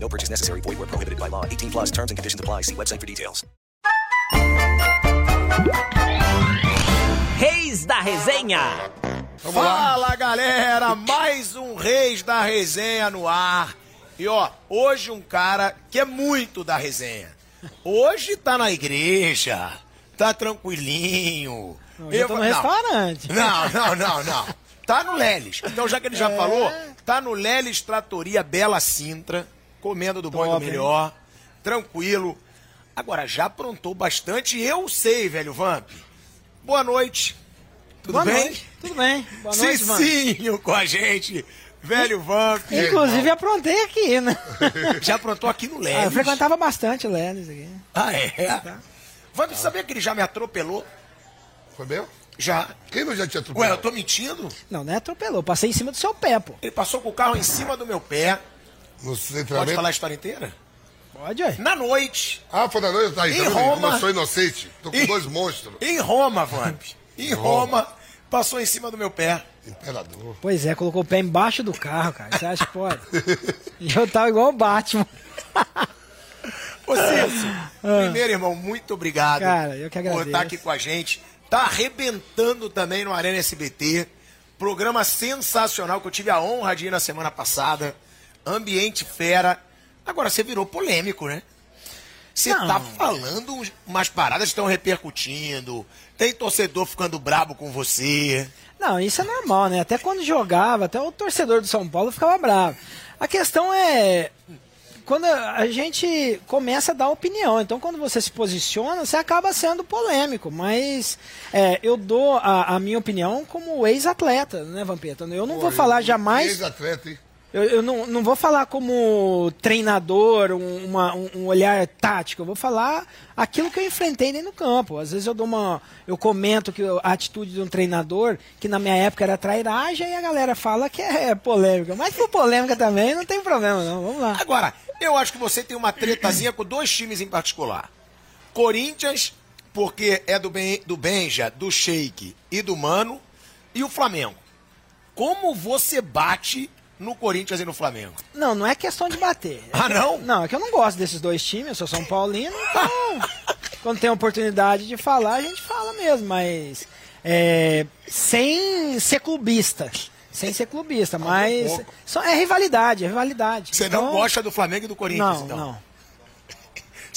No purchase necessary. Void where prohibited by law. 18 plus terms and conditions apply. See website for details. Reis da Resenha. Fala galera, mais um Reis da Resenha no ar. E ó, hoje um cara que é muito da resenha. Hoje tá na igreja, tá tranquilinho. Não, eu tô no não. restaurante. Não, não, não, não. Tá no Leles. Então, já que ele já É. falou, tá no Leles Tratoria Bela Sintra, comendo do bom e do melhor, tranquilo. Agora, já aprontou bastante, eu sei, velho Vamp. Boa noite. Tudo Boa bem? noite. Tudo bem. Boa noite, mano. Cicinho com a gente, velho Vamp. Inclusive, aprontei aqui, né? Já aprontou aqui no Ah, Leles. eu frequentava bastante o Lelis aqui. Ah, é? Vamp, sabia que ele já me atropelou? Foi meu? Já. Quem não já tinha Ué, atropelado? eu tô mentindo? Não, não é atropelou. Passei em cima do seu pé, pô. Ele passou com o carro em cima do meu pé. No Pode falar a história inteira? Pode, ué. Na noite, Ah, foi na noite? Tá aí, Em tá? Roma. Eu sou inocente. Tô com Em- dois monstros. em Roma, Vamp. Em Roma, passou em cima do meu pé. Imperador. Pois é, colocou o pé embaixo do carro, cara. Você acha que pode? E eu tava igual o Batman. Ô, Cício, primeiro, irmão, muito obrigado Ah. Cara, eu que por agradeço. estar aqui com a gente. Tá arrebentando também no Arena SBT. Programa sensacional que eu tive a honra de ir na semana passada. Ambiente fera. Agora, você virou polêmico, né? Você Não. tá falando umas paradas que estão repercutindo. Tem torcedor ficando brabo com você. Não, isso é normal, né? Até quando jogava, até o torcedor do São Paulo ficava bravo. A questão é quando a gente começa a dar opinião. Então, quando você se posiciona, você acaba sendo polêmico. Mas é, eu dou a, a minha opinião como ex-atleta, né, Vampeta? Eu não vou falar jamais. Ex-atleta, hein? Eu, eu não, não vou falar como treinador, um, uma- um- olhar tático. Eu vou falar aquilo que eu enfrentei dentro do campo. Às vezes eu dou uma. Eu comento que a atitude de um treinador, que na minha época era trairagem, e a galera fala que é polêmica. Mas por polêmica também, não tem problema, não. Vamos lá. Agora, eu acho que você tem uma tretazinha com dois times em particular. Corinthians, porque é do, ben, do Benja, do Sheik e do Mano, e o Flamengo. Como você bate no Corinthians e no Flamengo? Não, não é questão de bater. Ah, não? Não, é que eu não gosto desses dois times, eu sou São Paulino, então quando tem oportunidade de falar, a gente fala mesmo, mas é, sem ser clubista. Sem ser clubista, mas só é rivalidade, é rivalidade. Você não Então, gosta do Flamengo e do Corinthians, Não, então? não.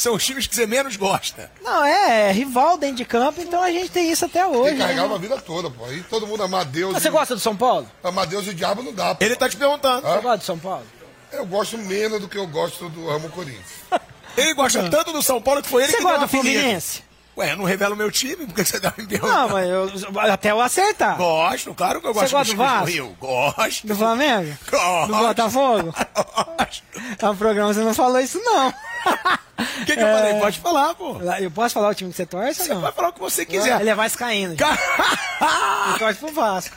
São os times que você menos gosta. Não, é, é rival dentro de campo, então a gente tem isso até Tem hoje. que né? carregar uma vida toda, pô. Aí todo mundo amar Deus. Você e- gosta do São Paulo? Amar Deus e o diabo não dá, pô. Ele tá te perguntando. Você gosta do São Paulo? Eu gosto menos do que eu gosto do Amo Corinthians. Ele gosta tanto do São Paulo que foi ele Você que gosta deu do. Fluminense? Ué, eu não revelo meu time, porque você tá me perguntando. Não, mas eu, até eu acertar. Gosto, claro que eu Você gosto gosta dos do times Vasco? Rio. Gosto. Do Flamengo? Gosto. Do Botafogo? Gosto. No programa você não falou isso, não. O que, que eu falei? Pode falar, pô. Eu posso falar o time que você torce Você vai falar o que você quiser. Ele é vascaíno. Ele torce pro Vasco.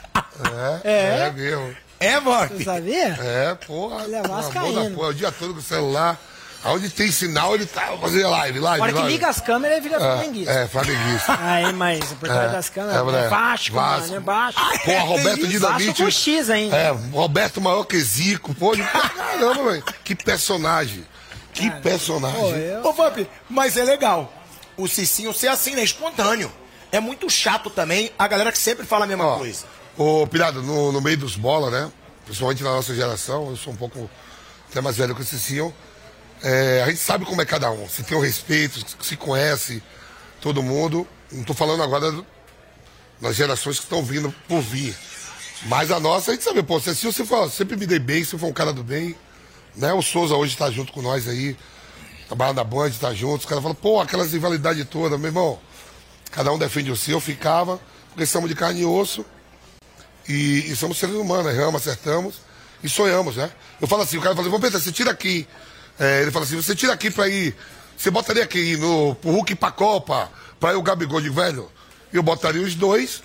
É, É? é mesmo. É, mano. Você sabia? É, porra. Ele é vascaíno. porra, o dia todo com o celular. Aonde tem sinal, ele tá fazendo live, live, Na hora que live. liga as câmeras, ele vira flamenguista. É, é, flamenguista. Aí, mas por trás É, das câmeras, é, é, é. Vasco, Vasco. mano, é Vasco. Porra, Roberto Vasco Dinamite. com X ainda. É, Roberto maior que Zico. Pô, caramba, velho. Que personagem. Que personagem. Pô, eu... Ô, Vamp, mas é legal. O Cicinho ser assim, né? Espontâneo. É muito chato também a galera que sempre fala a mesma Ó, coisa. Ô, Pirado, no, no meio dos bola, né? Principalmente na nossa geração, eu sou um pouco até mais velho que o Cicinho. É, a gente sabe como é cada um. Se tem o respeito, se conhece todo mundo. Não tô falando agora do- das gerações que estão vindo por vir. Mas a nossa, a gente sabe, pô, Cicinho você fala, sempre me dei bem, você foi um cara do bem. Né? O Souza hoje tá junto com nós aí. Trabalhando na Band, tá junto. Os caras falam, pô, aquelas rivalidades todas, meu irmão. Cada um defende o seu, ficava, porque somos de carne e osso. E, e somos seres humanos, erramos, acertamos e sonhamos, né? Eu falo assim, o cara fala assim, pensar, você tira aqui. É, ele fala assim, você tira aqui pra ir Você botaria quem no pro Hulk pra Copa, pra ir o Gabigol de velho? Eu botaria os dois.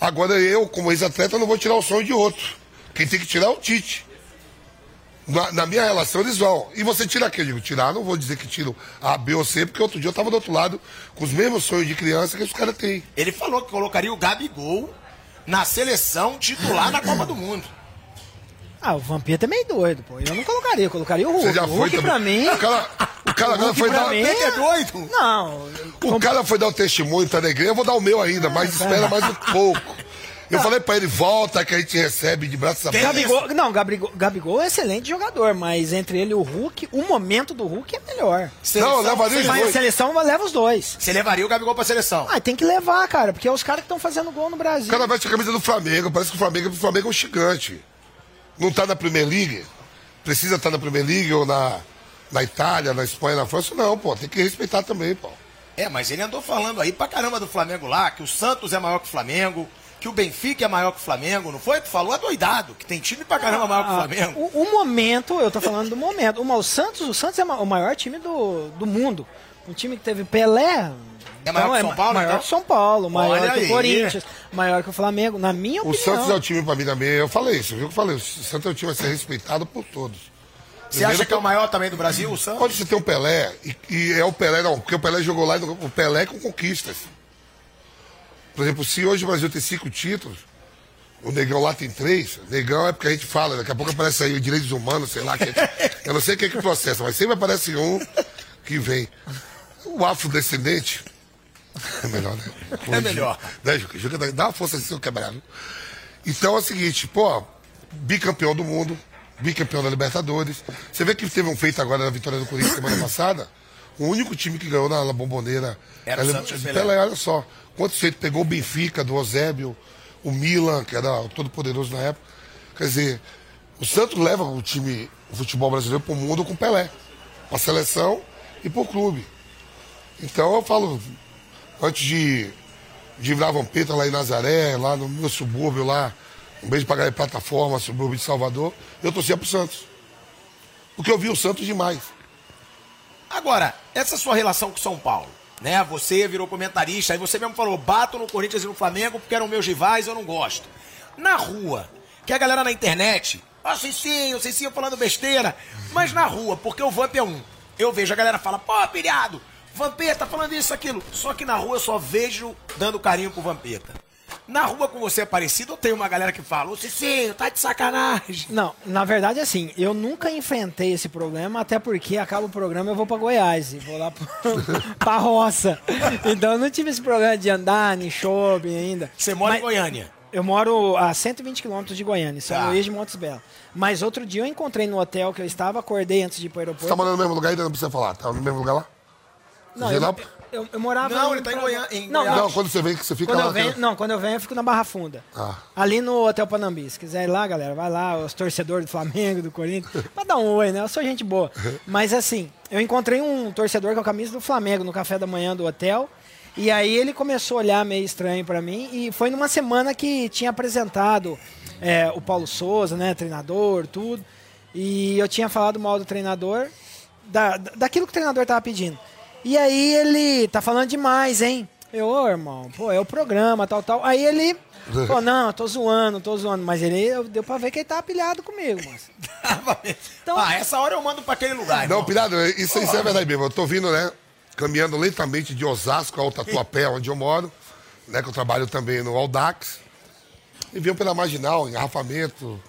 Agora eu, como ex-atleta, não vou tirar o sonho de outro. Quem tem que tirar é o Tite. Na, na minha relação, eles vão. E você tira quem? Eu digo, tirar, não vou dizer que tiro A, B ou C, porque outro dia eu tava do outro lado com os mesmos sonhos de criança que os caras têm. Ele falou que colocaria o Gabigol na seleção titular na Copa do Mundo. Ah, o Vampeta é meio doido, pô. Eu não colocaria, eu colocaria o Hulk. Você já o foi Hulk também? pra mim. O cara, o cara Hulk foi dar. mim é doido? Não. O cara foi dar o testemunho, tá na igreja, eu vou dar o meu ainda, mas espera mais um pouco. Eu falei pra ele, volta que a gente recebe de braços abertos. Gabigol, não, Gabigol, Gabigol é excelente jogador, mas entre ele e o Hulk, o momento do Hulk é melhor. Seleção, Não, levaria os a dois. seleção leva os dois. Você levaria o Gabigol pra seleção? Ah, tem que levar, cara, porque é os caras que estão fazendo gol no O Brasil. cara veste a camisa do Flamengo, parece que o Flamengo, o Flamengo é um gigante. Não tá na Premier League? Precisa estar na Premier League ou na, na Itália, na Espanha, na França? Não, pô, tem que respeitar também, pô. É, mas ele andou falando aí pra caramba do Flamengo lá, que o Santos é maior que o Flamengo, que o Benfica é maior que o Flamengo, não foi? Tu falou adoidado, que tem time pra caramba maior que o Ah, Flamengo. o, o momento, eu tô falando do momento. O, o Santos, o Santos é o maior time do, do mundo. Um time que teve Pelé. É maior que o São Paulo, Maior então? que o São Paulo, maior Olha que o Corinthians, maior que o Flamengo, na minha O opinião. Santos é o time pra mim também. Eu falei isso, viu que eu falei? O Santos é o time a ser respeitado por todos. Você acha que é o maior também do Brasil, o Santos? Quando você tem um Pelé, e, e é o Pelé, não, porque o Pelé jogou lá, o Pelé com conquistas. Por exemplo, se hoje o Brasil tem cinco títulos, o Negão lá tem três, Negão é porque a gente fala, daqui a pouco aparece aí direitos humanos, sei lá, que gente- eu não sei quem é que processa, mas sempre aparece um que vem. O afrodescendente. É melhor, né? É melhor. Né, Juca? Juca, dá- dá uma força assim, seu quebrado. Então é o seguinte, pô, bicampeão do mundo, bicampeão da Libertadores. Você vê que teve um feito agora na vitória do Corinthians semana passada. O único time que ganhou na, na bomboneira Era o ela- Santos de Pelé. Olha só. Quantos feitos pegou o Benfica, do Ozébio, o Milan, que era o todo-poderoso na época. Quer dizer, o Santos leva o time, o futebol brasileiro pro mundo com Pelé. Pra seleção e pro clube. Então eu falo, antes de, de virar Vampeta lá em Nazaré, lá no meu subúrbio lá, um beijo galera de plataforma, subúrbio de Salvador, eu torcia pro Santos. Porque eu vi o Santos demais. Agora, essa sua relação com São Paulo, né? Você virou comentarista, aí você mesmo falou, bato no Corinthians e no Flamengo porque eram meus rivais, eu não gosto. Na rua, que a galera na internet, ó, Cicinho, Cicinho falando besteira, mas na rua, porque o Vamp é um. Eu vejo a galera fala, pô, pilhado, Vampeta falando isso, aquilo. Só que na rua eu só vejo dando carinho pro Vampeta. Na rua com você é parecido ou tem uma galera que fala, ô Cicinho, tá de sacanagem? Não, na verdade, assim, eu nunca enfrentei esse problema, até porque acaba o programa eu vou pra Goiás e vou lá pro, pra roça. Então eu não tive esse problema de andar em shopping ainda. Você mora em Mas- Goiânia. Eu moro a 120 quilômetros de Goiânia, São Tá. Luís de Montes Belos. Mas outro dia eu encontrei no hotel que eu estava, acordei antes de ir pro Você aeroporto. tá morando no mesmo lugar ainda não precisa falar. Tá no mesmo lugar lá? Não, eu, lá. Eu, eu morava... Não, ele tá em Goiânia- em Não, Goiás. Não, quando você vem que você fica Quando lá. eu venho, que- não, quando eu venho eu fico na Barra Funda. Ah. Ali no Hotel Panambi. Se quiser ir lá, galera, vai lá, os torcedores do Flamengo, do Corinthians, pra dar um oi, né? Eu sou gente boa. Mas assim, eu encontrei um torcedor com a camisa do Flamengo no café da manhã do hotel. E aí ele começou a olhar meio estranho pra mim. E foi numa semana que tinha apresentado é, o Paulo Souza, né? Treinador, tudo. E eu tinha falado mal do treinador, da, da- daquilo que o treinador tava pedindo. E aí ele tá falando demais, hein? Eu, ô irmão, pô, é o programa, tal, tal. Aí ele, pô, não, eu tô zoando, tô zoando. Mas ele, eu- deu pra ver que ele tá pilhado comigo, moço. Então- ah, essa hora eu mando pra aquele lugar. Não, irmão. Pirado, isso, isso é verdade mesmo. Eu tô vindo, né? Caminhando lentamente de Osasco ao Tatuapé, onde eu moro, né? Que eu trabalho também no Aldax. E venho pela marginal, engarrafamento.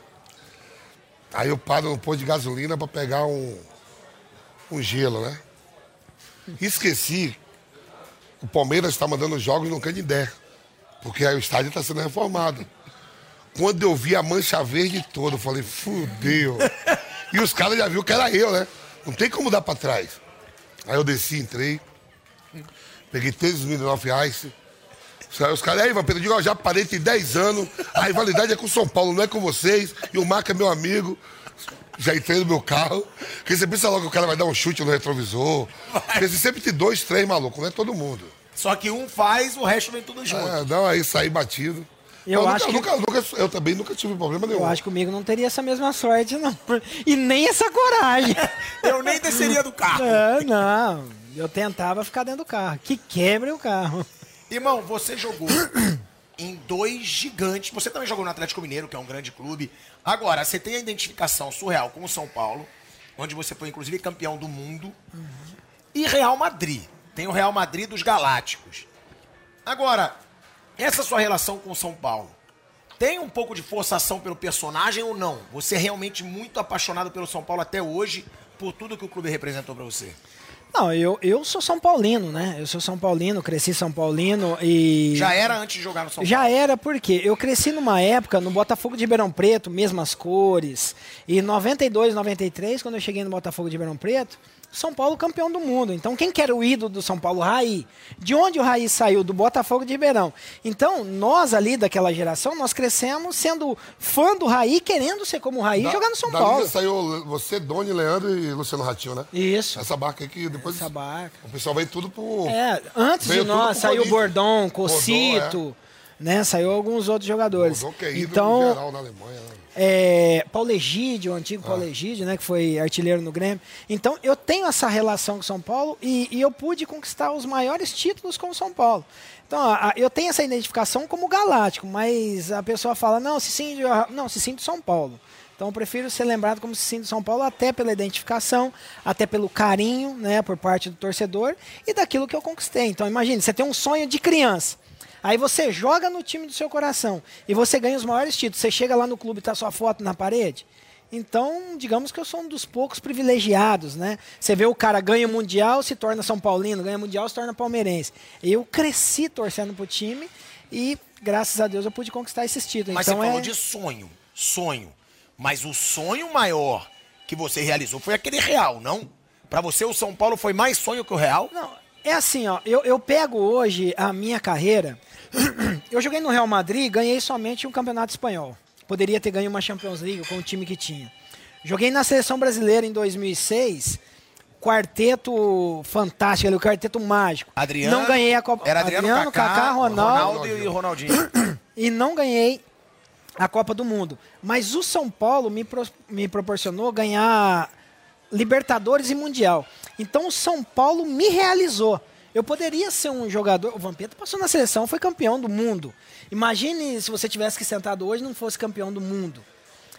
Aí eu paro no posto de gasolina pra pegar um, um gelo, né? Esqueci. O Palmeiras está mandando jogos no Canindé. Porque aí o estádio está sendo reformado. Quando eu vi a mancha verde toda, eu falei, fudeu. E os caras já viram que era eu, né? Não tem como dar pra trás. Aí eu desci, entrei. Peguei três mil reais. Aí os caras, aí, Vampiro, eu já parei, tem 10 anos. A rivalidade é com o São Paulo, não é com vocês. E o Marco é meu amigo. Já entrei no meu carro. Porque você pensa logo que o cara vai dar um chute no retrovisor. Porque você sempre tem dois, três malucos, não é todo mundo. Só que um faz, o resto vem tudo junto. É, não, aí saí batido. Eu nunca, acho que- nunca, nunca- eu também nunca tive problema nenhum. Eu acho que comigo não teria essa mesma sorte, não. E nem essa coragem. Eu nem desceria do carro. É, não. Eu tentava ficar dentro do carro. Que quebre o carro. Irmão, você jogou em dois gigantes. Você também jogou no Atlético Mineiro, que é um grande clube. Agora, você tem a identificação surreal com o São Paulo, onde você foi inclusive campeão do mundo. E Real Madrid. Tem o Real Madrid dos Galácticos. Agora, essa sua relação com o São Paulo tem um pouco de forçação pelo personagem ou não? Você é realmente muito apaixonado pelo São Paulo até hoje, por tudo que o clube representou para você? Não, eu, eu sou São Paulino, né? Eu sou São Paulino, cresci São Paulino e. Já era antes de jogar no São Paulo? Já era, porque eu cresci numa época no Botafogo de Ribeirão Preto, mesmas cores. E 92, 93, quando eu cheguei no Botafogo de Ribeirão Preto, São Paulo campeão do mundo. Então, quem que era o ídolo do São Paulo? Raí. De onde o Raí saiu? Do Botafogo de Ribeirão. Então, nós ali daquela geração, nós crescemos sendo fã do Raí, querendo ser como o Raí e jogar no São Paulo. saiu você, Doni, Leandro e Luciano Ratinho, né? Isso. Essa barca aí que depois. Essa barca. O pessoal veio tudo pro. É, antes de nós saiu Corinthians. Bordão, Bordão, Cocito, né? Saiu alguns outros jogadores. Mudou que é ídolo então, geral na Alemanha, né? É, Paulo Egídio, o Ah. antigo Paulo Egídio, né, que foi artilheiro no Grêmio. Então, eu tenho essa relação com São Paulo e, e eu pude conquistar os maiores títulos com o São Paulo. Então, eu tenho essa identificação como galáctico, mas a pessoa fala, não, se sinto, não, se sinto São Paulo. Então, eu prefiro ser lembrado como se sinto São Paulo até pela identificação, até pelo carinho, né, por parte do torcedor e daquilo que eu conquistei. Então, imagine, você tem um sonho de criança. Aí você joga no time do seu coração e você ganha os maiores títulos. Você chega lá no clube e tá sua foto na parede. Então, digamos que eu sou um dos poucos privilegiados, né? Você vê o cara ganha o Mundial, se torna São Paulino, ganha o Mundial, se torna palmeirense. Eu cresci torcendo pro time e, graças a Deus, eu pude conquistar esses títulos. Mas então, você falou é... de sonho. Sonho. Mas o sonho maior que você realizou foi aquele real, não? Pra você, o São Paulo foi mais sonho que o real? Não, é assim, ó. Eu, eu pego hoje a minha carreira. eu joguei no Real Madrid e ganhei somente um campeonato espanhol. Poderia ter ganho uma Champions League com o time que tinha. Joguei na seleção brasileira em 2006. Quarteto fantástico, ali, o quarteto mágico. Adriano. Não ganhei a Copa. Era Adriano, Kaká, Ronaldo, e Ronaldinho. e não ganhei a Copa do Mundo. Mas o São Paulo me, pro- me proporcionou ganhar Libertadores e Mundial. Então o São Paulo me realizou. Eu poderia ser um jogador. O Vampeta passou na seleção, foi campeão do mundo. Imagine se você tivesse que sentado hoje e não fosse campeão do mundo.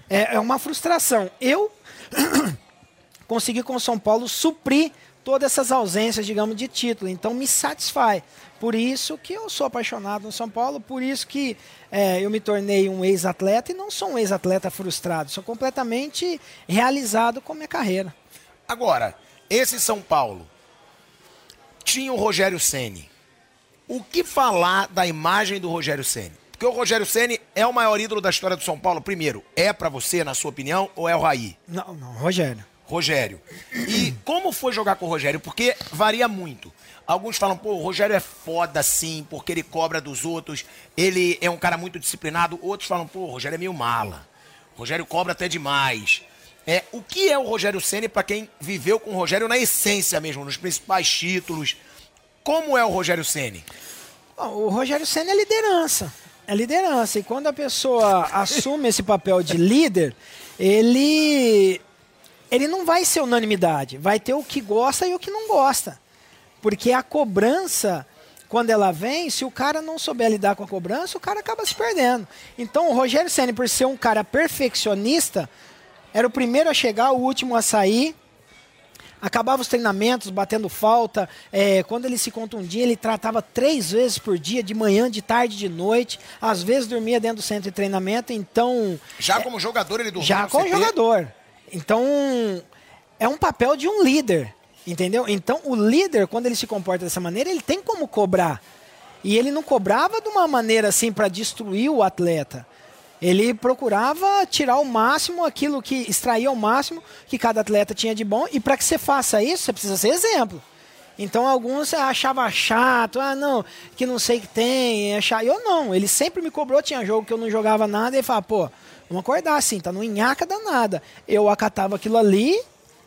É, é uma frustração. Eu consegui com o São Paulo suprir todas essas ausências, digamos, de título. Então me satisfaz. Por isso que eu sou apaixonado no São Paulo, por isso que é, eu me tornei um ex-atleta e não sou um ex-atleta frustrado. Sou completamente realizado com a minha carreira. Agora, esse São Paulo tinha o Rogério Ceni. O que falar da imagem do Rogério Ceni? Porque o Rogério Ceni é o maior ídolo da história do São Paulo. Primeiro, é pra você, na sua opinião, ou é o Raí? Não, não, Rogério. Rogério. E como foi jogar com o Rogério? Porque varia muito. Alguns falam, pô, o Rogério é foda sim, porque ele cobra dos outros, ele é um cara muito disciplinado. Outros falam, pô, o Rogério é meio mala. O Rogério cobra até demais. É, o que é o Rogério Ceni para quem viveu com o Rogério na essência mesmo, nos principais títulos? Como é o Rogério Ceni? O Rogério Senna é liderança. É liderança. E quando a pessoa assume esse papel de líder, ele, ele não vai ser unanimidade. Vai ter o que gosta e o que não gosta. Porque a cobrança, quando ela vem, se o cara não souber lidar com a cobrança, o cara acaba se perdendo. Então o Rogério Senna, por ser um cara perfeccionista, era o primeiro a chegar, o último a sair acabava os treinamentos batendo falta. É, quando ele se contundia, ele tratava três vezes por dia, de manhã, de tarde, de noite. Às vezes dormia dentro do centro de treinamento. Então, Já como jogador, ele dormiu já como CT? jogador. Então, é um papel de um líder, entendeu? Então, o líder, quando ele se comporta dessa maneira, ele tem como cobrar. E ele não cobrava de uma maneira assim para destruir o atleta. Ele procurava tirar o máximo aquilo que extrair ao máximo que cada atleta tinha de bom. E para que você faça isso, você precisa ser exemplo. Então alguns achavam chato, ah não, que não sei o que tem, é chato. Eu não, ele sempre me cobrou, tinha jogo que eu não jogava nada, e ele falava, pô, vamos acordar assim, tá no nhaca danada. Eu acatava aquilo ali,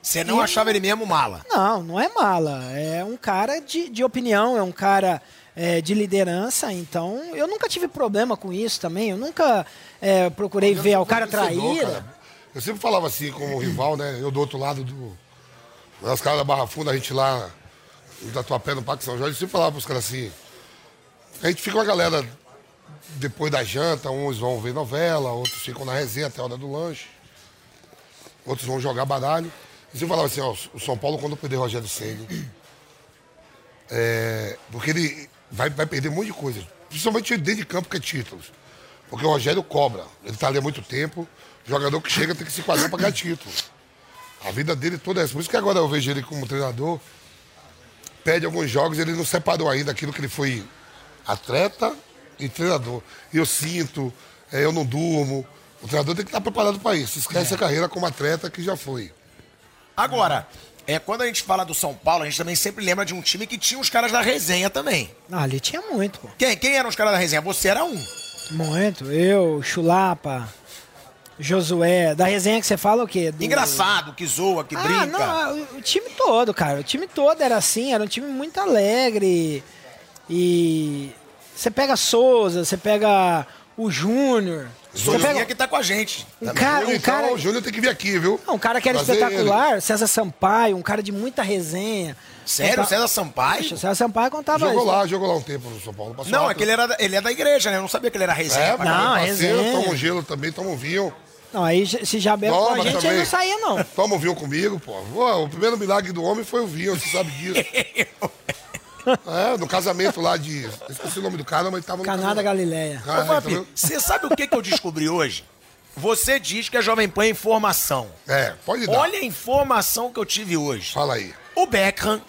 Você não E- achava ele mesmo mala? não, não é mala. É um cara de, de opinião, é um cara é, de liderança. Então, eu nunca tive problema com isso também. Eu nunca é, procurei ver o cara traíra. cara. Eu sempre falava assim como rival, né? Eu do outro lado do. Os caras da Barra Funda, a gente lá no Tatuapé, no Parque São Jorge, eu sempre falava pros caras assim. A gente fica uma galera depois da janta, uns vão ver novela, outros ficam na resenha até a hora do lanche, outros vão jogar baralho. E você falava assim, ó, o São Paulo quando perder o Rogério Ceni, é, porque ele vai, vai perder um monte de coisa, principalmente dentro de campo que é títulos. Porque o Rogério cobra, ele tá ali há muito tempo, o jogador que chega tem que se quadrar para ganhar título. A vida dele toda é essa. Por isso que agora eu vejo ele como treinador, perde alguns jogos, ele não separou ainda aquilo que ele foi atleta e treinador. E eu sinto, é, eu não durmo. O treinador tem que estar preparado para isso. Esquece a carreira como atleta que já foi. Agora, é, quando a gente fala do São Paulo, a gente também sempre lembra de um time que tinha os caras da resenha também. Ah, ali tinha muito, pô. Quem? Quem eram os caras da resenha? Você era um. Muito. Eu, Chulapa, Josué. Da resenha que você fala o quê? Do- Engraçado, que zoa, que Ah, brinca. não, o, o time todo, cara. O time todo era assim, era um time muito alegre. E você pega Souza, você pega o Júnior. Souzinha pega que tá com a gente. um cara, Júnior, um cara, então, o Júnior tem que vir aqui, viu? não, um cara que era Trazer espetacular, César Sampaio, um cara de muita resenha. Sério? Conta- César Sampaio? Poxa, César Sampaio contava Jogou isso. lá, jogou lá um tempo no São Paulo. Passou Não, é que ele, era, da- ele é da igreja, né? Eu não sabia que ele era resenha. É, Não, parceiro, resenha. toma um gelo também, toma um vinho. Não, aí se já bebe com a gente, aí também. não saía, não. Toma um vinho comigo, pô. Pô, O primeiro milagre do homem foi o vinho, você sabe disso. é, no casamento lá de. Esqueci o nome do cara, mas tava no. Canada. Galileia. Ah, Ô, tá você sabe o que, que eu descobri hoje? Você diz que a Jovem Pan é informação. É, pode dar. Olha a informação que eu tive hoje. Fala aí. O Beckham,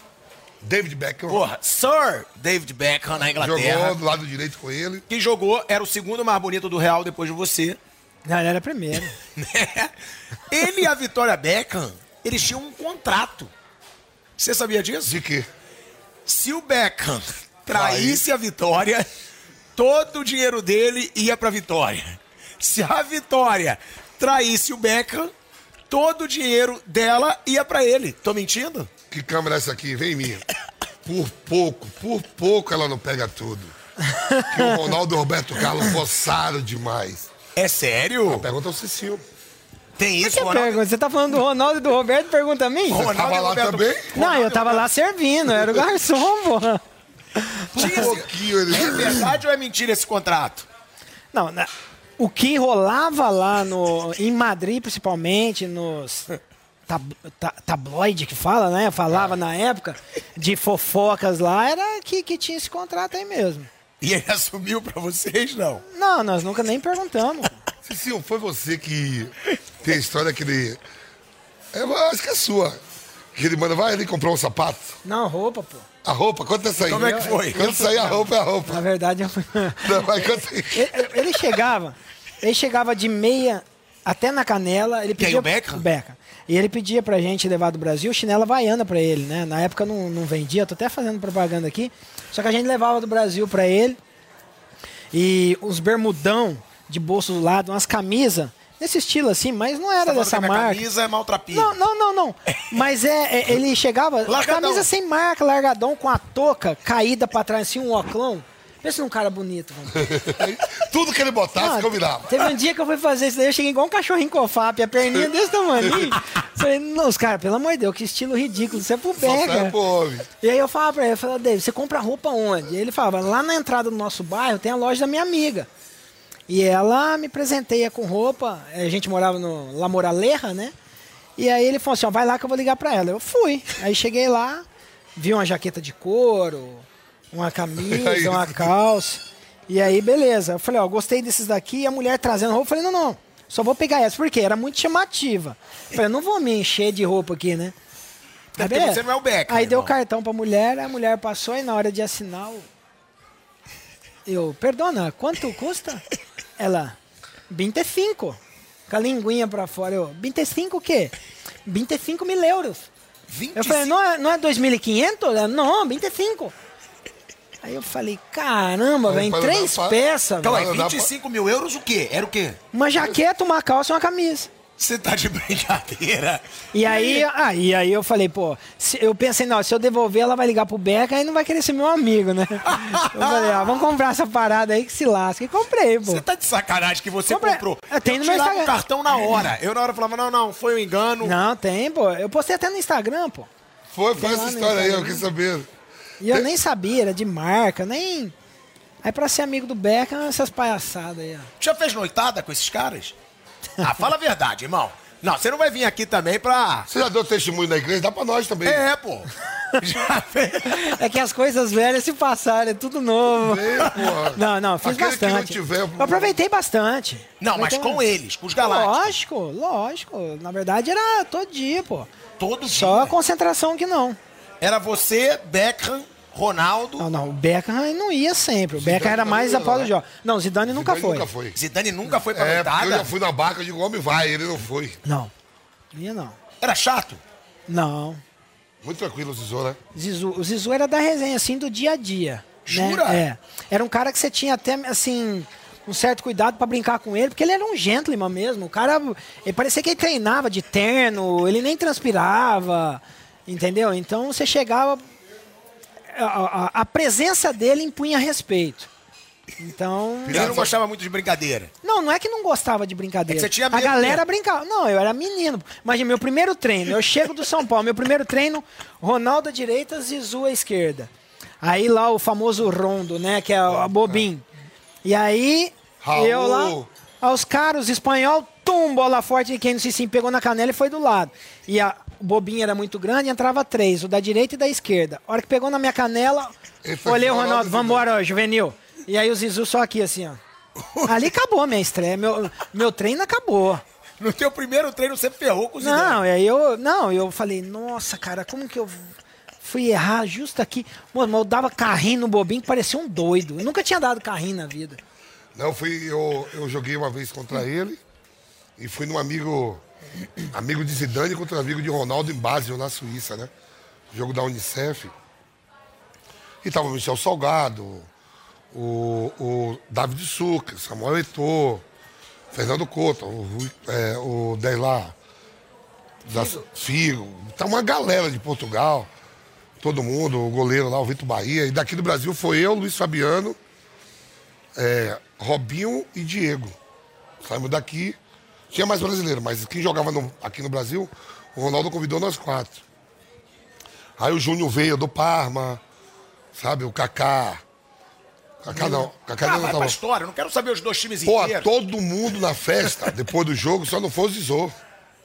David Beckham porra, Sir David Beckham na Inglaterra, jogou do lado direito com ele. que jogou, era o segundo mais bonito do Real depois de você. Não, ele era primeiro. né? Ele e a Vitória Beckham, eles tinham um contrato. Você sabia disso? De quê? Se o Beckham traísse a Vitória, todo o dinheiro dele ia pra Vitória. Se a Vitória traísse o Beckham, todo o dinheiro dela ia pra ele. Tô mentindo? Que câmera é essa aqui? Vem em mim. Por pouco, por pouco ela não pega tudo. Que o Ronaldo e o Roberto Carlos forçaram demais. É sério? Pergunta ao Cicinho. Tem isso, Que Ronaldo? pergunta? Você tá falando do Ronaldo e do Roberto? Pergunta a mim? Ronaldo tava e lá Roberto- também? Não, eu tava lá servindo, eu era o garçom, porra. Por pouquinho ele. É verdade ou é mentira esse contrato? Não, na- o que rolava lá no, em Madrid, principalmente, nos tab, ta- tabloide que fala, né? Falava na época, de fofocas lá, era que, que tinha esse contrato aí mesmo. E ele assumiu pra vocês, não? Não, nós nunca nem perguntamos. Cicinho, foi você que tem a história que ele. É, Eu acho que é sua. Que ele manda, vai ali comprar um sapato. Não, roupa, pô. A roupa, quanto é essa aí? Como é que foi? Quanto sair a roupa é a Na roupa. verdade, eu. Não, mas aí? ele, ele chegava, ele chegava de meia até na canela. Ele Quem, pedia, o Beckham? O Beckham. E ele pedia pra gente levar do Brasil chinela havaiana pra ele, né? Na época não, não vendia, tô até fazendo propaganda aqui. Só que a gente levava do Brasil pra ele. E os bermudão de bolso do lado, umas camisas, nesse estilo assim, mas não era Tá falando dessa que a minha marca. camisa é maltrapilha. Não, não, não, não. Mas é, é- ele chegava, camisa sem marca, largadão, com a touca caída pra trás, assim, um oclão. Pensa num cara bonito, mano. Tudo que ele botasse, Ah, combinava. Teve um dia que eu fui fazer isso daí, eu cheguei igual um cachorrinho cofap, a perninha desse tamanho. Falei, não, os caras, pelo amor de Deus, que estilo ridículo, você é pro pega. E aí eu falava pra ele, eu falava, David, você compra roupa onde? E ele falava, lá na entrada do nosso bairro tem a loja da minha amiga. E ela me presenteia com roupa, a gente morava no La Moraleja, né? E aí ele falou assim, ó, vai lá que eu vou ligar pra ela. Eu fui. Aí cheguei lá, vi uma jaqueta de couro, uma camisa, uma calça. E aí, beleza. Eu falei, ó, gostei desses daqui. E a mulher trazendo roupa, eu falei, não, não, só vou pegar essa. Por quê? Era muito chamativa. Eu falei, não vou me encher de roupa aqui, né? Aí, porque beleza. você não é o Beckham, Aí deu o cartão pra mulher, a mulher passou e na hora de assinar. Eu, perdona, quanto custa? Ela, 25. Com a linguinha pra fora. Eu, 25 o quê? 25 mil euros. 25. Eu falei, não é, não é 2.500? Ela, não, 25. Aí eu falei, caramba, Aí velho, em três pra- peças, Então, velho. é Dá pra- 25 mil euros o quê? Era o quê? Uma jaqueta, uma calça e uma camisa. Você tá de brincadeira. E aí, ah, e aí eu falei, pô, se- eu pensei, não, se eu devolver, ela vai ligar pro Beca e não vai querer ser meu amigo, né? Eu falei, ah, vamos comprar essa parada aí que se lasca. E comprei, pô. Você tá de sacanagem que você Comprei. comprou. É, tem eu no meu o cartão na hora. Eu na hora falava, não, não, foi um engano. Não, tem, pô. Eu postei até no Instagram, pô. Foi, foi Tem essa história aí, eu quis saber. E eu nem sabia, era de marca, nem. Aí pra ser amigo do Beckham, essas palhaçadas aí, ó. Já fez noitada com esses caras? Ah, fala a verdade, irmão. Não, você não vai vir aqui também pra. Você já deu testemunho na igreja? Dá pra nós também. É, pô. Já fez. É que as coisas velhas se passaram, é tudo novo. Porra. Não, não, fiz Aquele que não bastante. tiver- Eu aproveitei bastante. Não, mas Aproveitei com eles, com os galácticos. Lógico, lógico. Na verdade era todo dia, pô. Todo Só a dia. concentração que não. Era você, Beckham, Ronaldo. Não, não, o Beckham não ia sempre. O Beckham era mais após não, o jogo. Não, o Zidane nunca Zidane foi. Nunca foi. Zidane nunca foi pra É, eu já fui na barca, eu digo, homem vai, ele não foi. Não, ia não. Era chato. Não. Muito tranquilo o Zizou, né? Zizu, o Zizu era da resenha, assim, do dia a dia. né? Jura? É. Era um cara que você tinha até, assim, um certo cuidado pra brincar com ele, porque ele era um gentleman mesmo. O cara, ele parecia que ele treinava de terno, ele nem transpirava, entendeu? Então você chegava. A, a- a presença dele impunha respeito. Então. Ele não gostava muito de brincadeira. Não, não é que não gostava de brincadeira. É você tinha a medo galera mesmo. brincava. Não, eu era menino. Imagina, meu primeiro treino, eu chego do São Paulo, meu primeiro treino, Ronaldo à direita, Zizu à esquerda. Aí lá o famoso rondo, né, que é a Bobin. E aí, Raul. eu lá, aos caras, espanhol, tum, bola forte de quem não se sim, pegou na canela e foi do lado. E a, o Bobinho era muito grande, entrava três, o da direita e da esquerda. A hora que pegou na minha canela, olhei o Ronaldo vambora, juvenil. E aí o Zizu só aqui, assim, ó. Ali acabou a minha estreia. Meu, meu treino acabou. No teu primeiro treino você ferrou com o Zidane. Não, aí eu. Não, eu falei, nossa, cara, como que eu fui errar justo aqui? Mano, eu dava carrinho no bobinho que parecia um doido. Eu nunca tinha dado carrinho na vida. Não, fui, eu, eu joguei uma vez contra ele e fui num amigo, amigo de Zidane contra amigo de Ronaldo em Basel, na Suíça, né? Jogo da Unicef. E tava o Michel Salgado, o, o David Sucre, Samuel Eto'o, Fernando Couto, o, Rui- é, o Deilá, da Figo. Tá uma galera de Portugal, todo mundo, o goleiro lá, o Vitor Bahia. E daqui do Brasil foi eu, Luiz Fabiano, é, Robinho e Diego. Saímos daqui. Tinha mais brasileiro, mas quem jogava no- aqui no Brasil, o Ronaldo convidou nós quatro. Aí o Júnior veio do Parma, sabe? O Kaká. Kaká não. Kaká Ah, não tava. história. Eu não quero saber os dois times Pô, inteiros. todo mundo na festa, depois do jogo, só não foi o Zizou.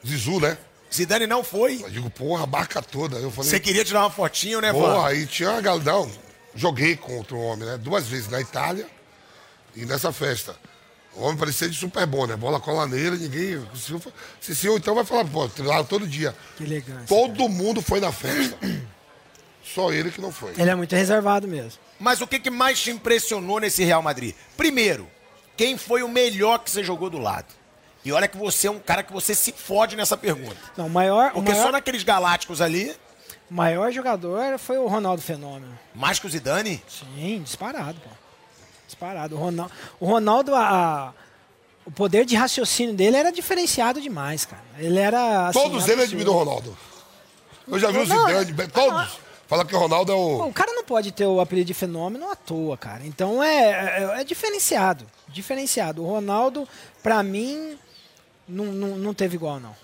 Zizu, né? Zidane não foi. Eu digo, porra, a barca toda. Eu falei, Você queria tirar uma fotinho, né, Porra, Van? aí tinha uma galera. Não, joguei contra o homem, né? Duas vezes na Itália e nessa festa. O homem parecia de super bom, né? Bola cola nele, ninguém. Se, se, se eu então vai falar, pô, lá todo dia. Que elegância. Todo mundo foi na festa. Só ele que não foi. Ele é muito reservado mesmo. Mas o que, que mais te impressionou nesse Real Madrid? Primeiro, quem foi o melhor que você jogou do lado? E olha que você é um cara que você se fode nessa pergunta. Não, o maior, o Porque maior, só naqueles galácticos ali, maior jogador foi o Ronaldo Fenômeno. mais que o Zidane, Sim, disparado, pô. Disparado. O Ronaldo, o, Ronaldo a, a- o poder de raciocínio dele era diferenciado demais, cara. Ele era. Assim, Todos eles admiram o Ronaldo. Eu já vi o Não, Zidane, todos. Fala que o Ronaldo é o. O cara não pode ter o apelido de fenômeno à toa, cara. Então é, é, é diferenciado. Diferenciado. O Ronaldo, pra mim, não, não, não teve igual, não.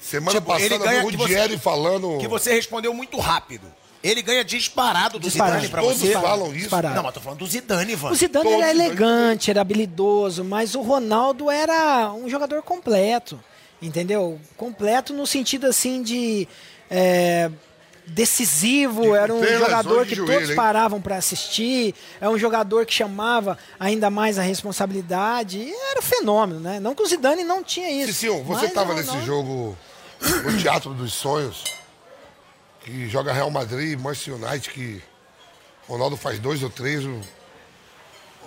Semana Tipo, ele passada, ganha o Rudieri você- falando. que você respondeu muito rápido. Ele ganha disparado do Disparado. Zidane pra Todos você. falam isso. Disparado. Não, mas tô falando do Zidane, Ivan. O Zidane Todos era elegante, era habilidoso, mas o Ronaldo era um jogador completo, entendeu? Completo no sentido assim de é, decisivo, era um jogador de que joelho, todos hein? paravam para assistir, é um jogador que chamava ainda mais a responsabilidade, e era fenômeno, né? Não que o Zidane não tinha isso. Cicinho, você estava o nesse jogo, no Teatro dos Sonhos, que joga Real Madrid Manchester United, que Ronaldo faz dois ou três.